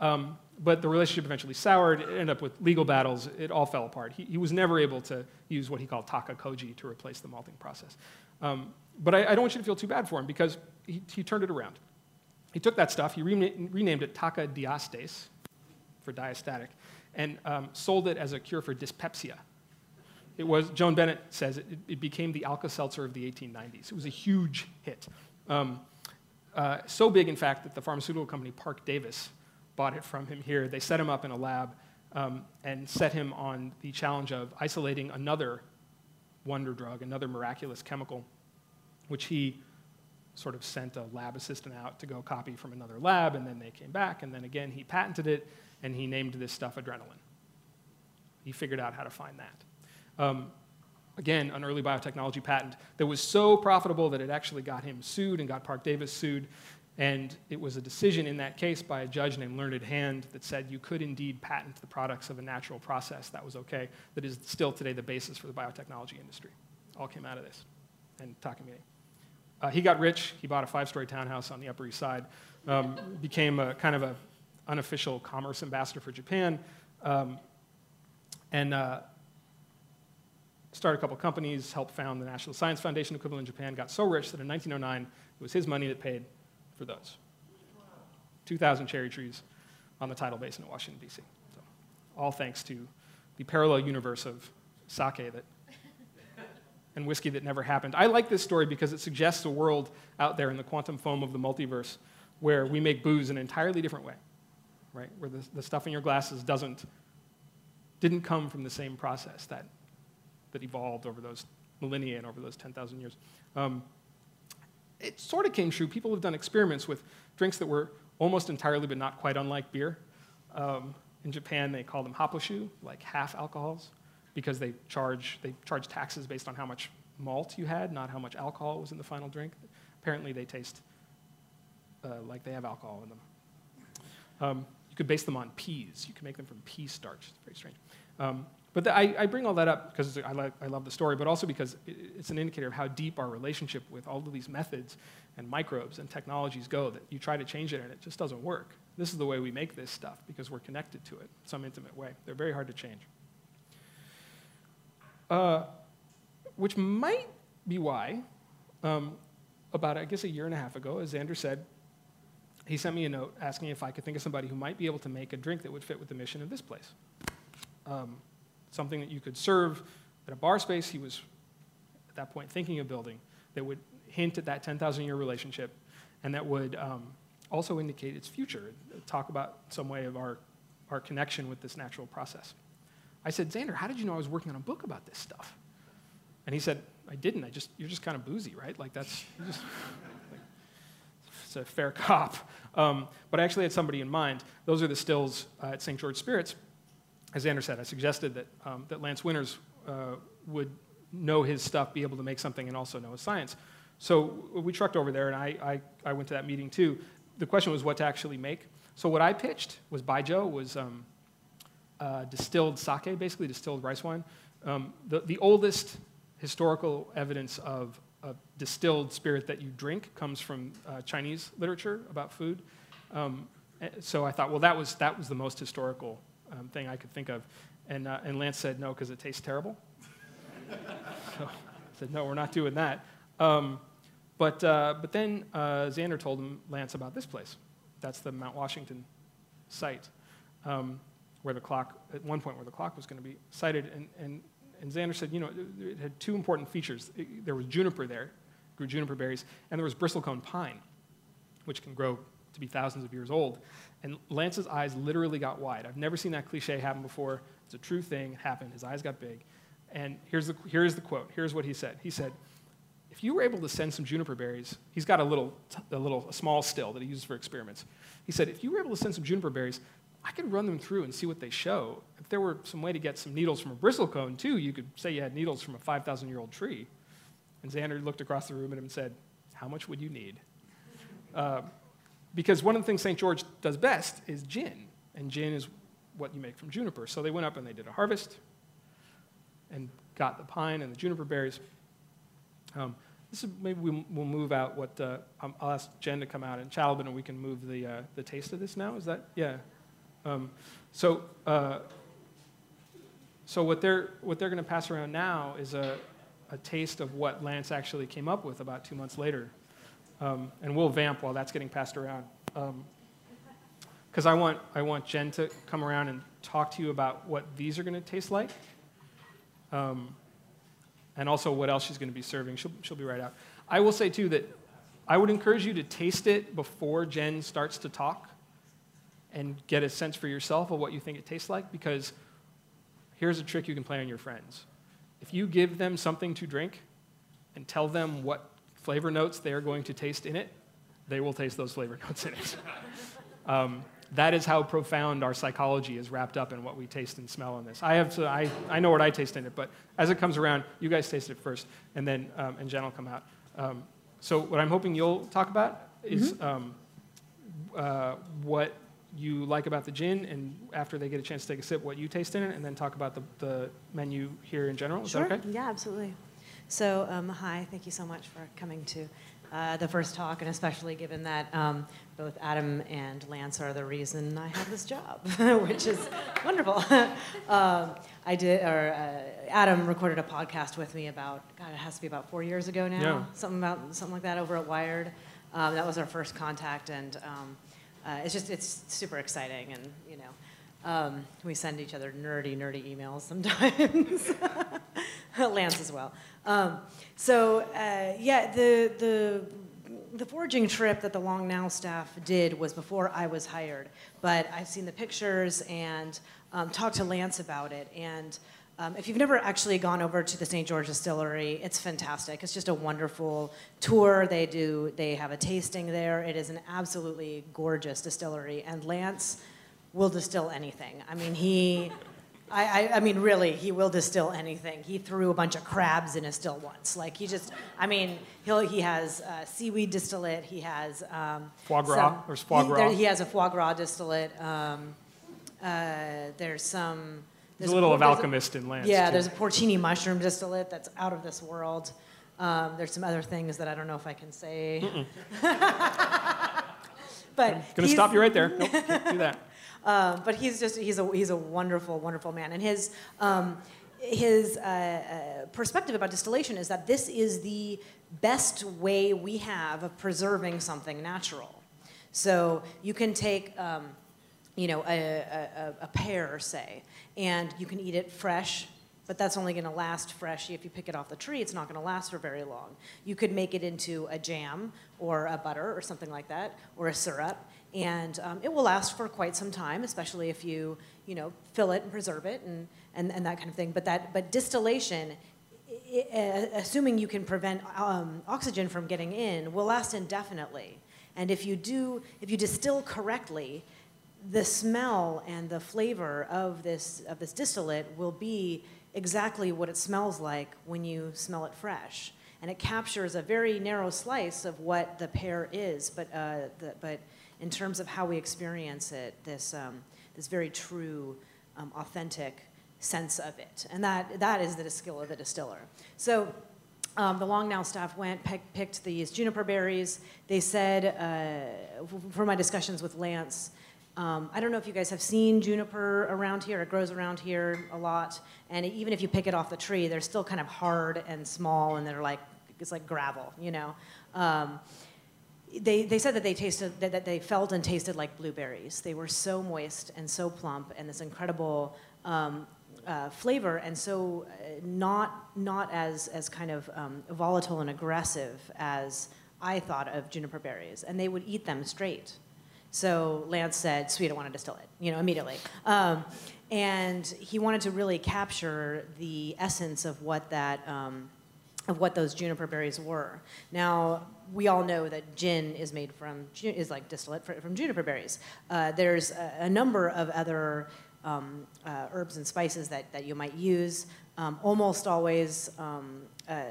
S4: Um, but the relationship eventually soured. It ended up with legal battles. It all fell apart. He, he was never able to use what he called taka koji to replace the malting process. Um, but I, I, don't want you to feel too bad for him because he, he turned it around. He took that stuff, he rena- renamed it taka diastase for diastatic, and um, sold it as a cure for dyspepsia. It was, Joan Bennett says, it, it became the Alka Seltzer of the 1890s. It was a huge hit. Um, uh, so big, in fact, that the pharmaceutical company Parke-Davis bought it from him here. They set him up in a lab um, and set him on the challenge of isolating another wonder drug, another miraculous chemical, which he sort of sent a lab assistant out to go copy from another lab, and then they came back, and then again he patented it, and he named this stuff adrenaline. He figured out how to find that. Um, again, an early biotechnology patent that was so profitable that it actually got him sued and got Parke-Davis sued. And it was a decision in that case by a judge named Learned Hand that said you could indeed patent the products of a natural process. That was okay. That is still today the basis for the biotechnology industry. All came out of this and Takamine. Uh, he got rich. He bought a five-story townhouse on the Upper East Side. Um, became a kind of an unofficial commerce ambassador for Japan, um, and uh, started a couple companies. Helped found the National Science Foundation equivalent in Japan. Got so rich that in 1909 it was his money that paid for those. 2,000 cherry trees on the tidal basin in Washington D.C. So, all thanks to the parallel universe of sake that and whiskey that never happened. I like this story because it suggests a world out there in the quantum foam of the multiverse where we make booze in an entirely different way, right? Where the, the stuff in your glasses doesn't, didn't come from the same process that, that evolved over those millennia and over those 10,000 years. Um, it sort of came true. People have done experiments with drinks that were almost entirely but not quite unlike beer. Um, in Japan, they call them happoshu, like half alcohols because they charge, they charge taxes based on how much malt you had, not how much alcohol was in the final drink. Apparently, they taste uh, like they have alcohol in them. Um, you could base them on peas. You can make them from pea starch. It's very strange. Um, but the, I, I, bring all that up because I, like, I love the story, but also because it's an indicator of how deep our relationship with all of these methods and microbes and technologies go that you try to change it and it just doesn't work. This is the way we make this stuff because we're connected to it in some intimate way. They're very hard to change. Uh, which might be why, um, about, I guess, a year and a half ago, as Xander said, he sent me a note asking if I could think of somebody who might be able to make a drink that would fit with the mission of this place. Um, something that you could serve at a bar space he was, at that point, thinking of building that would hint at that 10,000 year relationship and that would um, also indicate its future, talk about some way of our, our connection with this natural process. I said, Xander, how did you know I was working on a book about this stuff? And he said, I didn't. I just, you're just kind of boozy, right? Like, that's, just, like, it's a fair cop. Um, but I actually had somebody in mind. Those are the stills uh, at St. George Spirits. As Xander said, I suggested that, um, that Lance Winters uh, would know his stuff, be able to make something, and also know his science. So we trucked over there, and I, I, I went to that meeting too. The question was what to actually make. So what I pitched was Baijiu, was um, uh, distilled sake, basically distilled rice wine. Um, the, the oldest historical evidence of a distilled spirit that you drink comes from uh, Chinese literature about food. Um, eh, so I thought, well, that was, that was the most historical um, thing I could think of. And, uh, and Lance said, no, because it tastes terrible. so I said, no, we're not doing that. Um, but, uh, but then uh, Xander told him, Lance about this place. That's the Mount Washington site. Um, where the clock, at one point where the clock was going to be sited. And, and, and Xander said, you know, it had two important features. It, there was juniper there, grew juniper berries, and there was bristlecone pine, which can grow to be thousands of years old. And Lance's eyes literally got wide. I've never seen that cliche happen before. It's a true thing. It happened. His eyes got big. And here's the, here's the quote. Here's what he said. He said, if you were able to send some juniper berries, he's got a little, a little a small still that he uses for experiments. He said, if you were able to send some juniper berries, I could run them through and see what they show. If there were some way to get some needles from a bristlecone, too, you could say you had needles from a 5,000 year old tree. And Xander looked across the room at him and said, How much would you need? Uh, because one of the things St. George does best is gin. and gin is what you make from juniper. So they went up and they did a harvest and got the pine and the juniper berries. Um, this is maybe we, will move out what uh, I'll ask Jen to come out and Chalbin and we can move the uh, the taste of this now. Is that yeah? Um, so uh, so what they're what they're going to pass around now is a a taste of what Lance actually came up with about two months later, um, and we'll vamp while that's getting passed around. because um, I want I want Jen to come around and talk to you about what these are going to taste like. Um, and also what else she's going to be serving. She'll, she'll be right out. I will say, too, that I would encourage you to taste it before Jen starts to talk and get a sense for yourself of what you think it tastes like because here's a trick you can play on your friends. If you give them something to drink and tell them what flavor notes they are going to taste in it, they will taste those flavor notes in it. Um, that is how profound our psychology is wrapped up in what we taste and smell in this. I have to, I, I know what I taste in it, but as it comes around, you guys taste it first, and then um, and Jen will come out. Um, so what I'm hoping you'll talk about is mm-hmm. um, uh, what you like about the gin, and after they get a chance to take a sip, what you taste in it, and then talk about the, the menu here in general. Is
S5: sure.
S4: that okay?
S5: Yeah, absolutely. So um, hi, thank you so much for coming to uh, the first talk, and especially given that um, both Adam and Lance are the reason I have this job, which is wonderful. um, I did, or uh, Adam recorded a podcast with me about, God, it has to be about four years ago now,
S4: yeah.
S5: something about something like that over at Wired. Um, that was our first contact, and um, uh, it's just it's super exciting, and you know, um, we send each other nerdy, nerdy emails sometimes. Lance as well. Um, so uh, yeah, the the the foraging trip that the Long Now staff did was before I was hired, but I've seen the pictures and um, talked to Lance about it. And um, if you've never actually gone over to the St. George Distillery, it's fantastic. It's just a wonderful tour. They do. They have a tasting there. It is an absolutely gorgeous distillery, and Lance will distill anything. I mean, he I, I, I, mean, really, he will distill anything. He threw a bunch of crabs in a still once. Like he just, I mean, he'll, he has uh, seaweed distillate. He has um,
S4: foie gras. Some, there's foie gras.
S5: He, there, he, has a foie gras distillate. Um, uh, there's some.
S4: There's, a little of alchemist in Lance.
S5: Yeah,
S4: too.
S5: there's a porcini mushroom distillate that's out of this world. Um, there's some other things that I don't know if I can say. but
S4: I'm gonna stop you right there. Nope, can't do that.
S5: Um, but he's just he's a he's a wonderful wonderful man, and his um, his uh, uh, perspective about distillation is that this is the best way we have of preserving something natural. So you can take. Um, you know, a, a, a pear, say, and you can eat it fresh but that's only going to last fresh. If you pick it off the tree, it's not going to last for very long. You could make it into a jam or a butter or something like that, or a syrup, and um, it will last for quite some time, especially if you, you know, fill it and preserve it and, and, and that kind of thing. But that, but distillation, assuming you can prevent um, oxygen from getting in, will last indefinitely. And if you do, if you distill correctly, the smell and the flavor of this of this distillate will be exactly what it smells like when you smell it fresh. And it captures a very narrow slice of what the pear is, but uh, the, but in terms of how we experience it, this, um, this very true, um, authentic sense of it. And that, that is the skill of the distiller. So um, the Long Now staff went, pick, picked these juniper berries. They said, uh, for my discussions with Lance, um, I don't know if you guys have seen juniper around here. It grows around here a lot. And even if you pick it off the tree, they're still kind of hard and small, and they're like, it's like gravel, you know? Um, they, they said that they tasted that, that, they felt and tasted like blueberries. They were so moist and so plump and this incredible um, uh, flavor and so uh, not not as as kind of um, volatile and aggressive as I thought of juniper berries. And they would eat them straight. So Lance said, "Sweet, I want to distill it," you know, immediately. Um, and he wanted to really capture the essence of what that. Um, of what those juniper berries were. Now, we all know that gin is made from is like distillate from juniper berries. Uh, there's a, a, number of other um, uh, herbs and spices that, that you might use. Um, almost always, um, uh,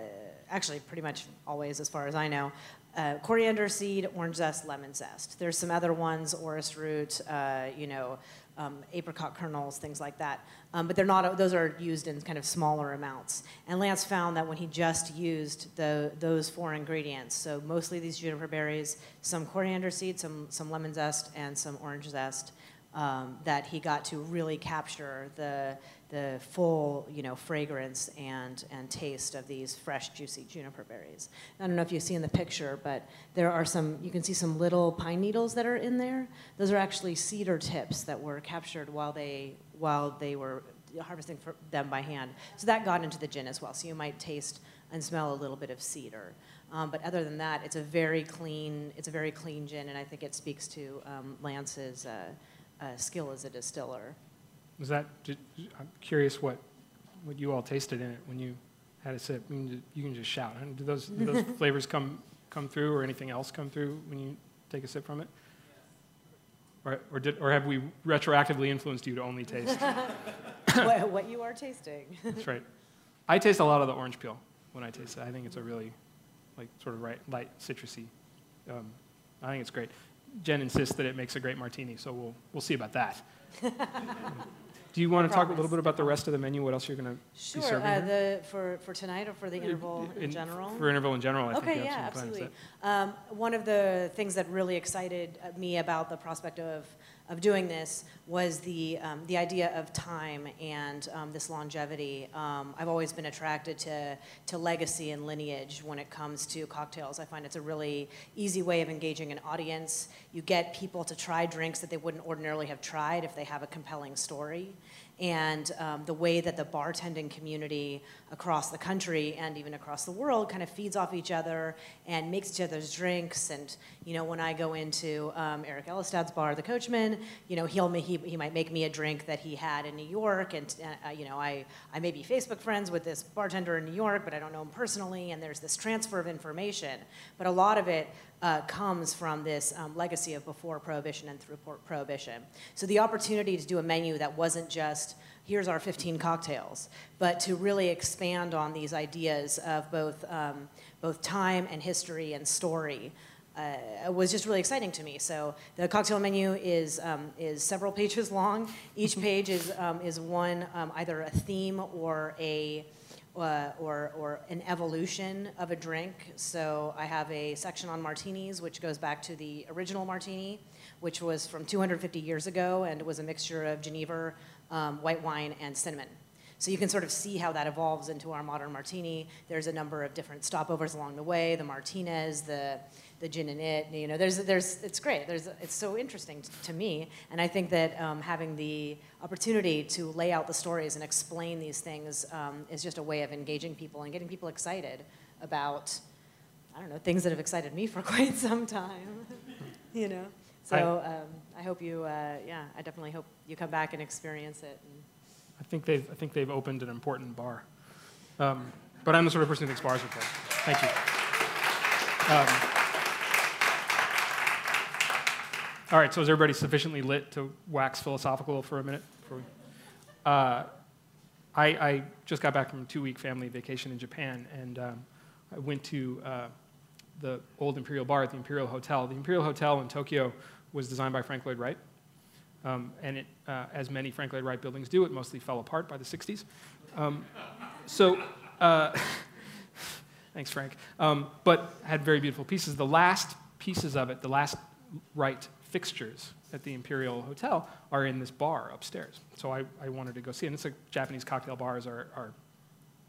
S5: actually, pretty much always, as far as I know, uh, coriander seed, orange zest, lemon zest. There's some other ones, orris root, uh, you know, um, apricot kernels, things like that. Um, but they're not; those are used in kind of smaller amounts. And Lance found that when he just used the, those four ingredients, so mostly these juniper berries, some coriander seed, some some lemon zest, and some orange zest, um, that he got to really capture the the full, you know, fragrance and, and taste of these fresh, juicy juniper berries. I don't know if you see in the picture, but there are some, you can see some little pine needles that are in there. Those are actually cedar tips that were captured while they, while they were harvesting them by hand. So that got into the gin as well. So you might taste and smell a little bit of cedar. Um, but other than that, it's a very clean, it's a very clean gin, and I think it speaks to um, Lance's uh, uh, skill as a distiller.
S4: Was that? I'm curious what what you all tasted in it when you had a sip. You can just shout. Do those do those flavors come come through, or anything else come through when you take a sip from it? Or, or, did, or have we retroactively influenced you to only taste?
S5: what, what, you are tasting.
S4: That's right. I taste a lot of the orange peel when I taste it. I think it's a really, like, sort of right, light, citrusy. Um, I think it's great. Jen insists that it makes a great martini, so we'll, we'll see about that. Do you want to talk a little bit about the rest of the menu? What else you're going to
S5: sure,
S4: be serving?
S5: Uh, the, for, for tonight or for the interval in, in general?
S4: For interval in general, I think
S5: okay,
S4: think
S5: yeah, absolutely. Um, one of the things that really excited me about the prospect of of doing this was the, um, the idea of time and um, this longevity. Um, I've always been attracted to, to legacy and lineage when it comes to cocktails. I find it's a really easy way of engaging an audience. You get people to try drinks that they wouldn't ordinarily have tried if they have a compelling story and um, the way that the bartending community across the country and even across the world kind of feeds off each other and makes each other's drinks. And you know, when I go into um, Eric Elistad's bar, the Coachman, you know, he'll he, he might make me a drink that he had in New York, and uh, you know, I I may be Facebook friends with this bartender in New York, but I don't know him personally, and there's this transfer of information. But a lot of it uh, comes from this um, legacy of before Prohibition and through Prohibition. So the opportunity to do a menu that wasn't just here's our 15 cocktails, but to really expand on these ideas of both um, both time and history and story. Uh, was just really exciting to me. So the cocktail menu is um, is several pages long. Each page is um, is one um, either a theme or a uh, or, or an evolution of a drink. So I have a section on martinis, which goes back to the original martini, which was from 250 years ago and was a mixture of Genever, um, white wine, and cinnamon. So you can sort of see how that evolves into our modern martini. There's a number of different stopovers along the way, the Martinez, the the gin and it. You know, there's, there's, it's great. There's, it's so interesting to me, and I think that um, having the opportunity to lay out the stories and explain these things um, is just a way of engaging people and getting people excited about, I don't know, things that have excited me for quite some time. you know, so um, I hope you, uh, yeah, I definitely hope you come back and experience it. And
S4: I think they've, I think they've opened an important bar. Um, but I'm the sort of person who thinks bars are closed. Thank you. Um, All right, so is everybody sufficiently lit to wax philosophical for a minute? We, uh, I, I, just got back from a two-week family vacation in Japan, and um, I went to uh, the old Imperial Bar at the Imperial Hotel. The Imperial Hotel in Tokyo was designed by Frank Lloyd Wright, um, and it, uh, as many Frank Lloyd Wright buildings do, it mostly fell apart by the 60s. Um, so, uh, thanks, Frank. Um, but had very beautiful pieces. The last pieces of it, the last Wright fixtures at the Imperial Hotel are in this bar upstairs. So I, I wanted to go see it. And it's like Japanese cocktail bars are, are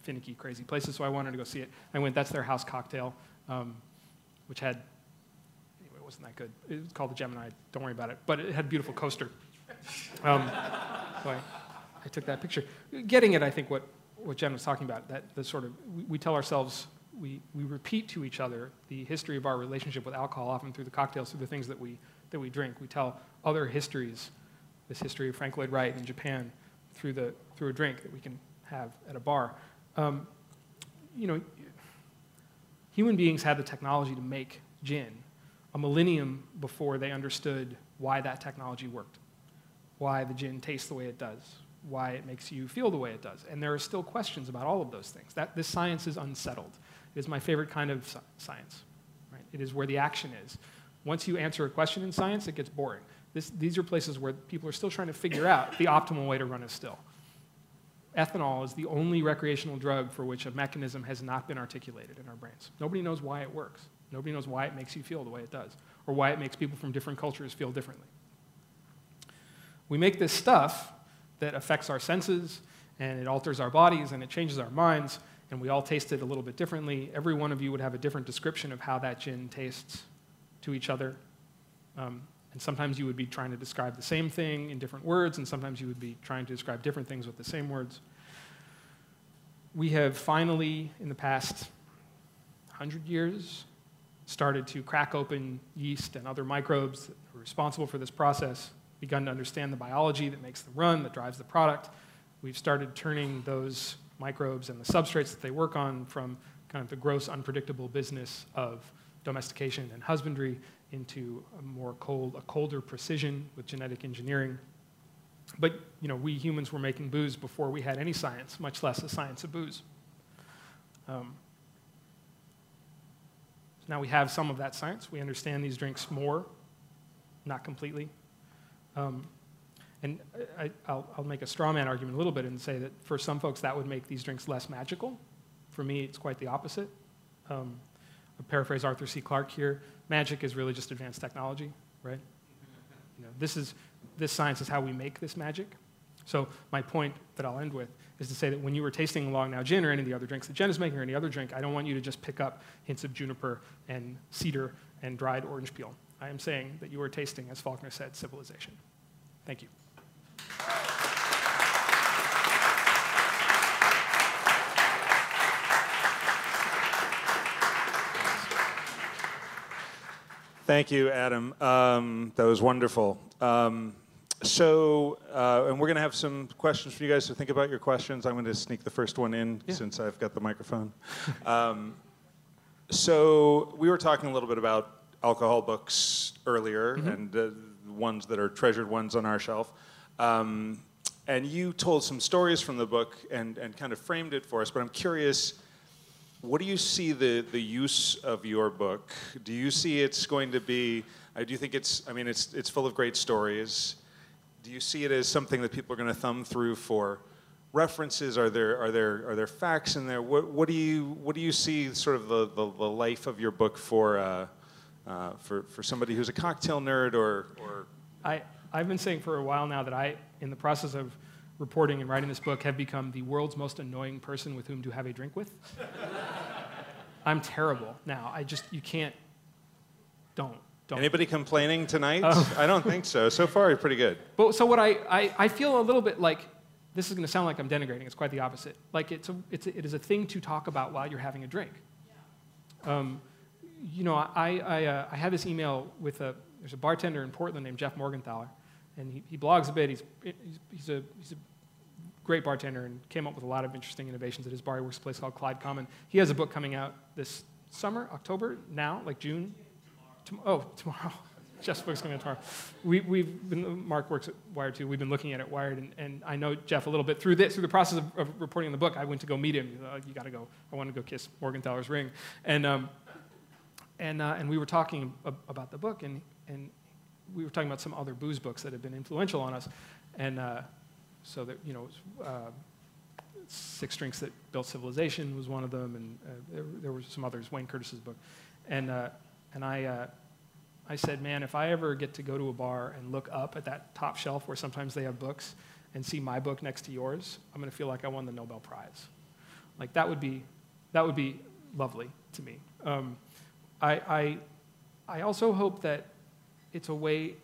S4: finicky, crazy places, so I wanted to go see it. I went, that's their house cocktail, um, which had, anyway, it wasn't that good. It was called the Gemini, don't worry about it. But it had a beautiful coaster. Um, so I, I took that picture. Getting it, I think, what, what Jen was talking about, that the sort of, we, we tell ourselves, we, we repeat to each other the history of our relationship with alcohol, often through the cocktails, through the things that we that we drink. We tell other histories, this history of Frank Lloyd Wright in Japan, through, the, through a drink that we can have at a bar. Um, you know, human beings had the technology to make gin a millennium before they understood why that technology worked, why the gin tastes the way it does, why it makes you feel the way it does. And there are still questions about all of those things. That, this science is unsettled. It is my favorite kind of science. Right? It is where the action is. Once you answer a question in science, it gets boring. This, these are places where people are still trying to figure out the optimal way to run a still. Ethanol is the only recreational drug for which a mechanism has not been articulated in our brains. Nobody knows why it works. Nobody knows why it makes you feel the way it does, or why it makes people from different cultures feel differently. We make this stuff that affects our senses, and it alters our bodies, and it changes our minds, and we all taste it a little bit differently. Every one of you would have a different description of how that gin tastes to each other. Um, and sometimes you would be trying to describe the same thing in different words, and sometimes you would be trying to describe different things with the same words. We have finally, in the past 100 years, started to crack open yeast and other microbes that are responsible for this process, begun to understand the biology that makes the run, that drives the product. We've started turning those microbes and the substrates that they work on from kind of the gross, unpredictable business of domestication and husbandry into a more cold, a colder precision with genetic engineering. But you know, we humans were making booze before we had any science, much less a science of booze. Um, so now we have some of that science. We understand these drinks more, not completely. Um, and I, will make a straw man argument a little bit and say that for some folks that would make these drinks less magical. For me, it's quite the opposite. Um, paraphrase Arthur C. Clarke here. Magic is really just advanced technology, right? You know, this, is, this science is how we make this magic. So my point that I'll end with is to say that when you were tasting Long Now Gin or any of the other drinks that Jen is making or any other drink, I don't want you to just pick up hints of juniper and cedar and dried orange peel. I am saying that you are tasting, as Faulkner said, civilization. Thank you.
S2: Thank you, Adam. Um, that was wonderful. Um, so, uh, and we're going to have some questions for you guys to think about your questions. I'm going to sneak the first one in yeah. since I've got the microphone. um, so, we were talking a little bit about alcohol books earlier mm-hmm. and uh, ones that are treasured ones on our shelf. Um, and you told some stories from the book and, and kind of framed it for us, but I'm curious what do you see the, the use of your book? Do you see it's going to be, I do you think it's, I mean, it's, it's full of great stories. Do you see it as something that people are going to thumb through for references? Are there, are there, are there facts in there? What, what, do, you, what do you see sort of the, the, the life of your book for, uh, uh, for, for somebody who's a cocktail nerd or, or?
S4: I, I've been saying for a while now that I, in the process of reporting and writing this book have become the world's most annoying person with whom to have a drink with. I'm terrible now. I just, you can't, don't. Don't.
S2: Anybody complaining tonight? Oh. I don't think so. So far, pretty good.
S4: But so what I, I, I feel a little bit like this is going to sound like I'm denigrating. It's quite the opposite. Like it's a, it's a, it is a thing to talk about while you're having a drink. Um, you know, I, I, uh, I had this email with a there's a bartender in Portland named Jeff Morgenthaler, and he, he blogs a bit. He's, he's, he's, a, he's a great bartender and came up with a lot of interesting innovations at his bar. He works a place called Clyde Common. He has a book coming out this summer, October, now, like June. Tom- oh, tomorrow. Jeff's book's coming out tomorrow. We, we've been, Mark works at Wired too. We've been looking at it Wired, and, and I know Jeff a little bit through this, through the process of, of reporting the book. I went to go meet him. Uh, you got to go. I want to go kiss Morgenthaler's ring, and um, and uh, and we were talking ab- about the book, and and we were talking about some other booze books that have been influential on us, and uh, so that you know, uh, Six Drinks That Built Civilization was one of them, and uh, there, there, were some others. Wayne Curtis's book, and uh, and I. Uh, I said, man, if I ever get to go to a bar and look up at that top shelf where sometimes they have books and see my book next to yours, I'm going to feel like I won the Nobel Prize. Like that would be, that would be lovely to me. Um, I, I, I also hope that it's a way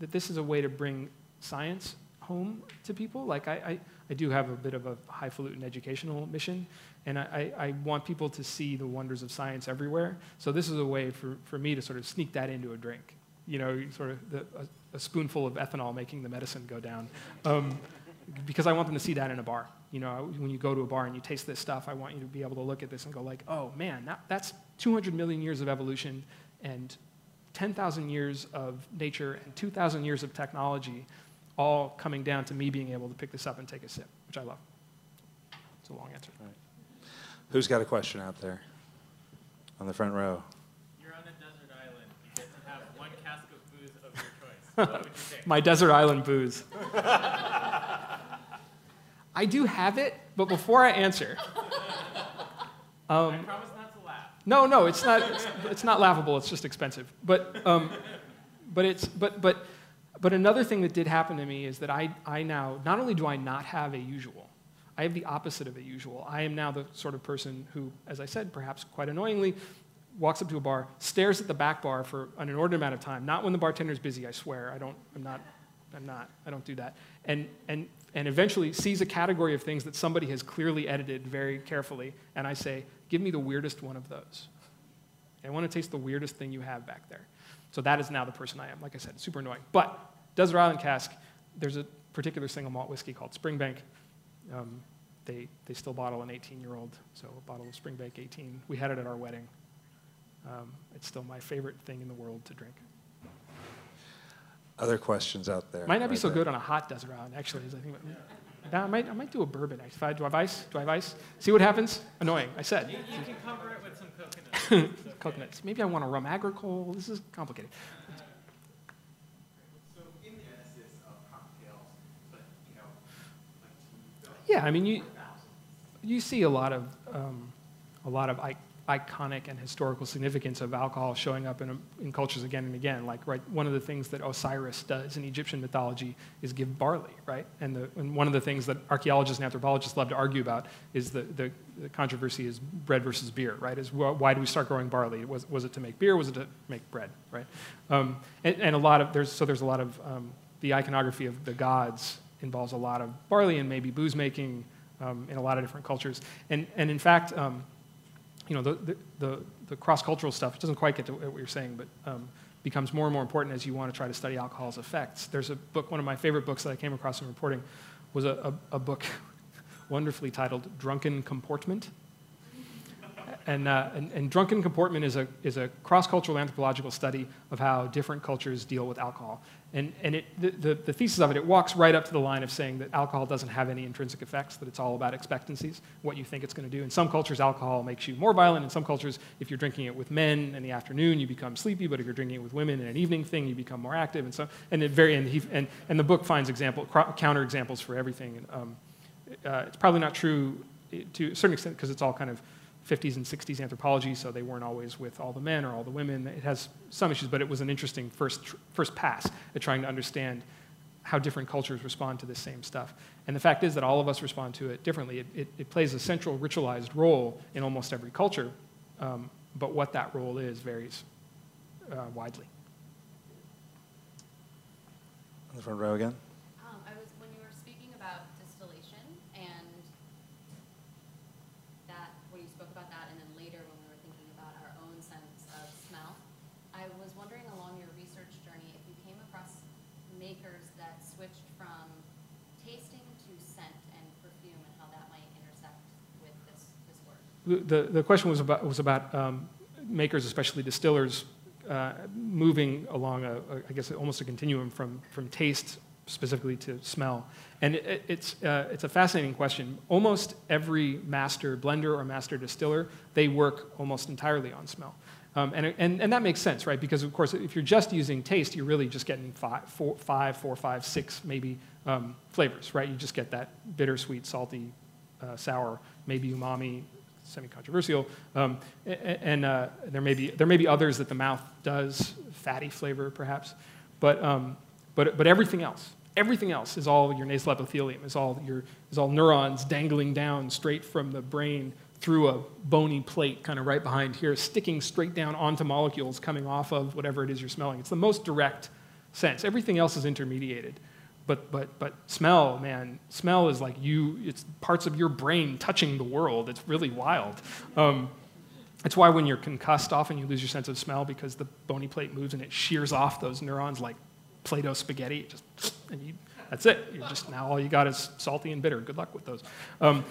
S4: that this is a way to bring science home to people. Like I, I, I do have a bit of a highfalutin educational mission, and I, I, want people to see the wonders of science everywhere. So this is a way for, for me to sort of sneak that into a drink. You know, sort of the, a, a, spoonful of ethanol making the medicine go down. Um, because I want them to see that in a bar. You know, when you go to a bar and you taste this stuff, I want you to be able to look at this and go like, oh man, that, that's 200 million years of evolution and 10,000 years of nature and 2,000 years of technology, all coming down to me being able to pick this up and take a sip, which I love. It's a long answer. Right.
S2: Who's got a question out there on the front row?
S6: You're on a desert island. You get to have one cask of booze of your choice.
S4: My desert island booze. I do have it, but before I answer, um,
S6: I promise not to laugh.
S4: No, no, it's not. It's, it's not laughable. It's just expensive. But, um, but it's but but but another thing that did happen to me is that I I now not only do I not have a usual, I have the opposite of a usual. I am now the sort of person who, as I said, perhaps quite annoyingly, walks up to a bar, stares at the back bar for an inordinate amount of time. Not when the bartender's busy. I swear. I don't. I'm not. I'm not. I don't do that. And and and eventually sees a category of things that somebody has clearly edited very carefully, and I say, give me the weirdest one of those. I want to taste the weirdest thing you have back there. So that is now the person I am. Like I said, super annoying. But Desert Island Cask, there's a particular single malt whiskey called Springbank. Um, they, they still bottle an 18 year old, so a bottle of Springbank 18. We had it at our wedding. Um, it's still my favorite thing in the world to drink.
S2: Other questions out there?
S4: Might not be so
S2: there.
S4: good on a hot desert island, actually. As I think about Yeah, I might, I might do a bourbon. If I, do I have ice? Do I have ice? See what happens? Annoying. I said.
S6: You, you can cover it with some coconut.
S4: Coconuts. Maybe I want a rum agricole. This is complicated.
S6: So in the genesis of cocktails, but you know, like
S4: Yeah, I mean, you, you see a lot of, um, a lot of I- iconic and historical significance of alcohol showing up in, in cultures again and again. Like, right, one of the things that Osiris does in Egyptian mythology is give barley, right? And, the, and one of the things that archaeologists and anthropologists love to argue about is the, the, the controversy is bread versus beer, right? Is wh- why do we start growing barley? Was, was it to make beer? Was it to make bread, right? Um, and, and a lot of, there's, so there's a lot of, um, the iconography of the gods involves a lot of barley and maybe booze making um, in a lot of different cultures. And, and in fact, um, you know, the, the, the, cross-cultural stuff it doesn't quite get to what you're saying, but um, becomes more and more important as you want to try to study alcohol's effects. There's a book, one of my favorite books that I came across in reporting was a, a, a book wonderfully titled Drunken Comportment. And, uh, and, and drunken comportment is a, is a cross-cultural anthropological study of how different cultures deal with alcohol. And, and it, the, the, the thesis of it, it walks right up to the line of saying that alcohol doesn't have any intrinsic effects, that it's all about expectancies, what you think it's going to do. In some cultures, alcohol makes you more violent. In some cultures, if you're drinking it with men in the afternoon, you become sleepy. But if you're drinking it with women in an evening thing, you become more active. And, so, and, it very, and, he, and, and the book finds example, counter examples for everything. Um, uh, it's probably not true to a certain extent because it's all kind of 50s and 60s anthropology, so they weren't always with all the men or all the women. It has some issues, but it was an interesting first, first pass at trying to understand how different cultures respond to this same stuff. And the fact is that all of us respond to it differently. It, it, it plays a central ritualized role in almost every culture, um, but what that role is varies uh, widely.
S2: On the front row again.
S7: Um, I was, when you were speaking about distillation and that, when you spoke about that, and then later when we were thinking about our own sense of smell, I was wondering along your research journey if you came across makers that switched from tasting to scent and perfume and how that might intersect with this, this work.
S4: The, the question was about, was about um, makers, especially distillers, uh, moving along, a, a, I guess, almost a continuum from, from taste specifically to smell. And it, it's, uh, it's a fascinating question. Almost every master blender or master distiller, they work almost entirely on smell. Um, and, and, and that makes sense, right? Because, of course, if you're just using taste, you're really just getting five, four, five, four, five, six, maybe um, flavors, right? You just get that bittersweet, salty, uh, sour, maybe umami, semi-controversial, um, and uh, there may be there may be others that the mouth does fatty flavor perhaps, but um, but but everything else, everything else is all your nasal epithelium, is all your is all neurons dangling down straight from the brain through a bony plate, kind of right behind here, sticking straight down onto molecules coming off of whatever it is you're smelling. It's the most direct sense. Everything else is intermediated. But, but, but smell, man, smell is like you, it's parts of your brain touching the world. It's really wild. Um, it's why when you're concussed, often you lose your sense of smell because the bony plate moves and it shears off those neurons like Play-Doh spaghetti. It just, and you, that's it. You're just, now all you got is salty and bitter. Good luck with those. Um,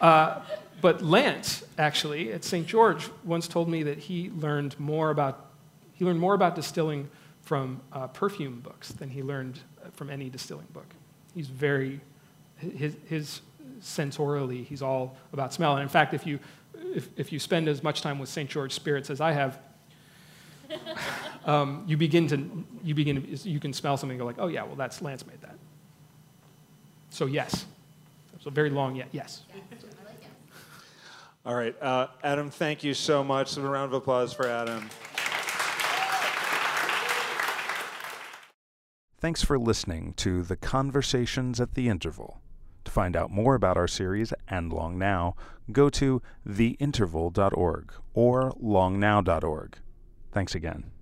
S4: uh, but Lance, actually, at St. George, once told me that he learned more about, he learned more about distilling from uh, perfume books than he learned from any distilling book. He's very, his, his sensorially, he's all about smell. And in fact, if you, if, if you spend as much time with St. George spirits as I have, um, you begin to, you begin to, you can smell something and go like, oh yeah, well that's, Lance made that. So yes. So very long yet, yes.
S8: All right, uh, Adam, thank you so much. A round of applause for Adam.
S2: Thanks for listening to The Conversations at the Interval. To find out more about our series and Long Now, go to theinterval.org or longnow.org. Thanks again.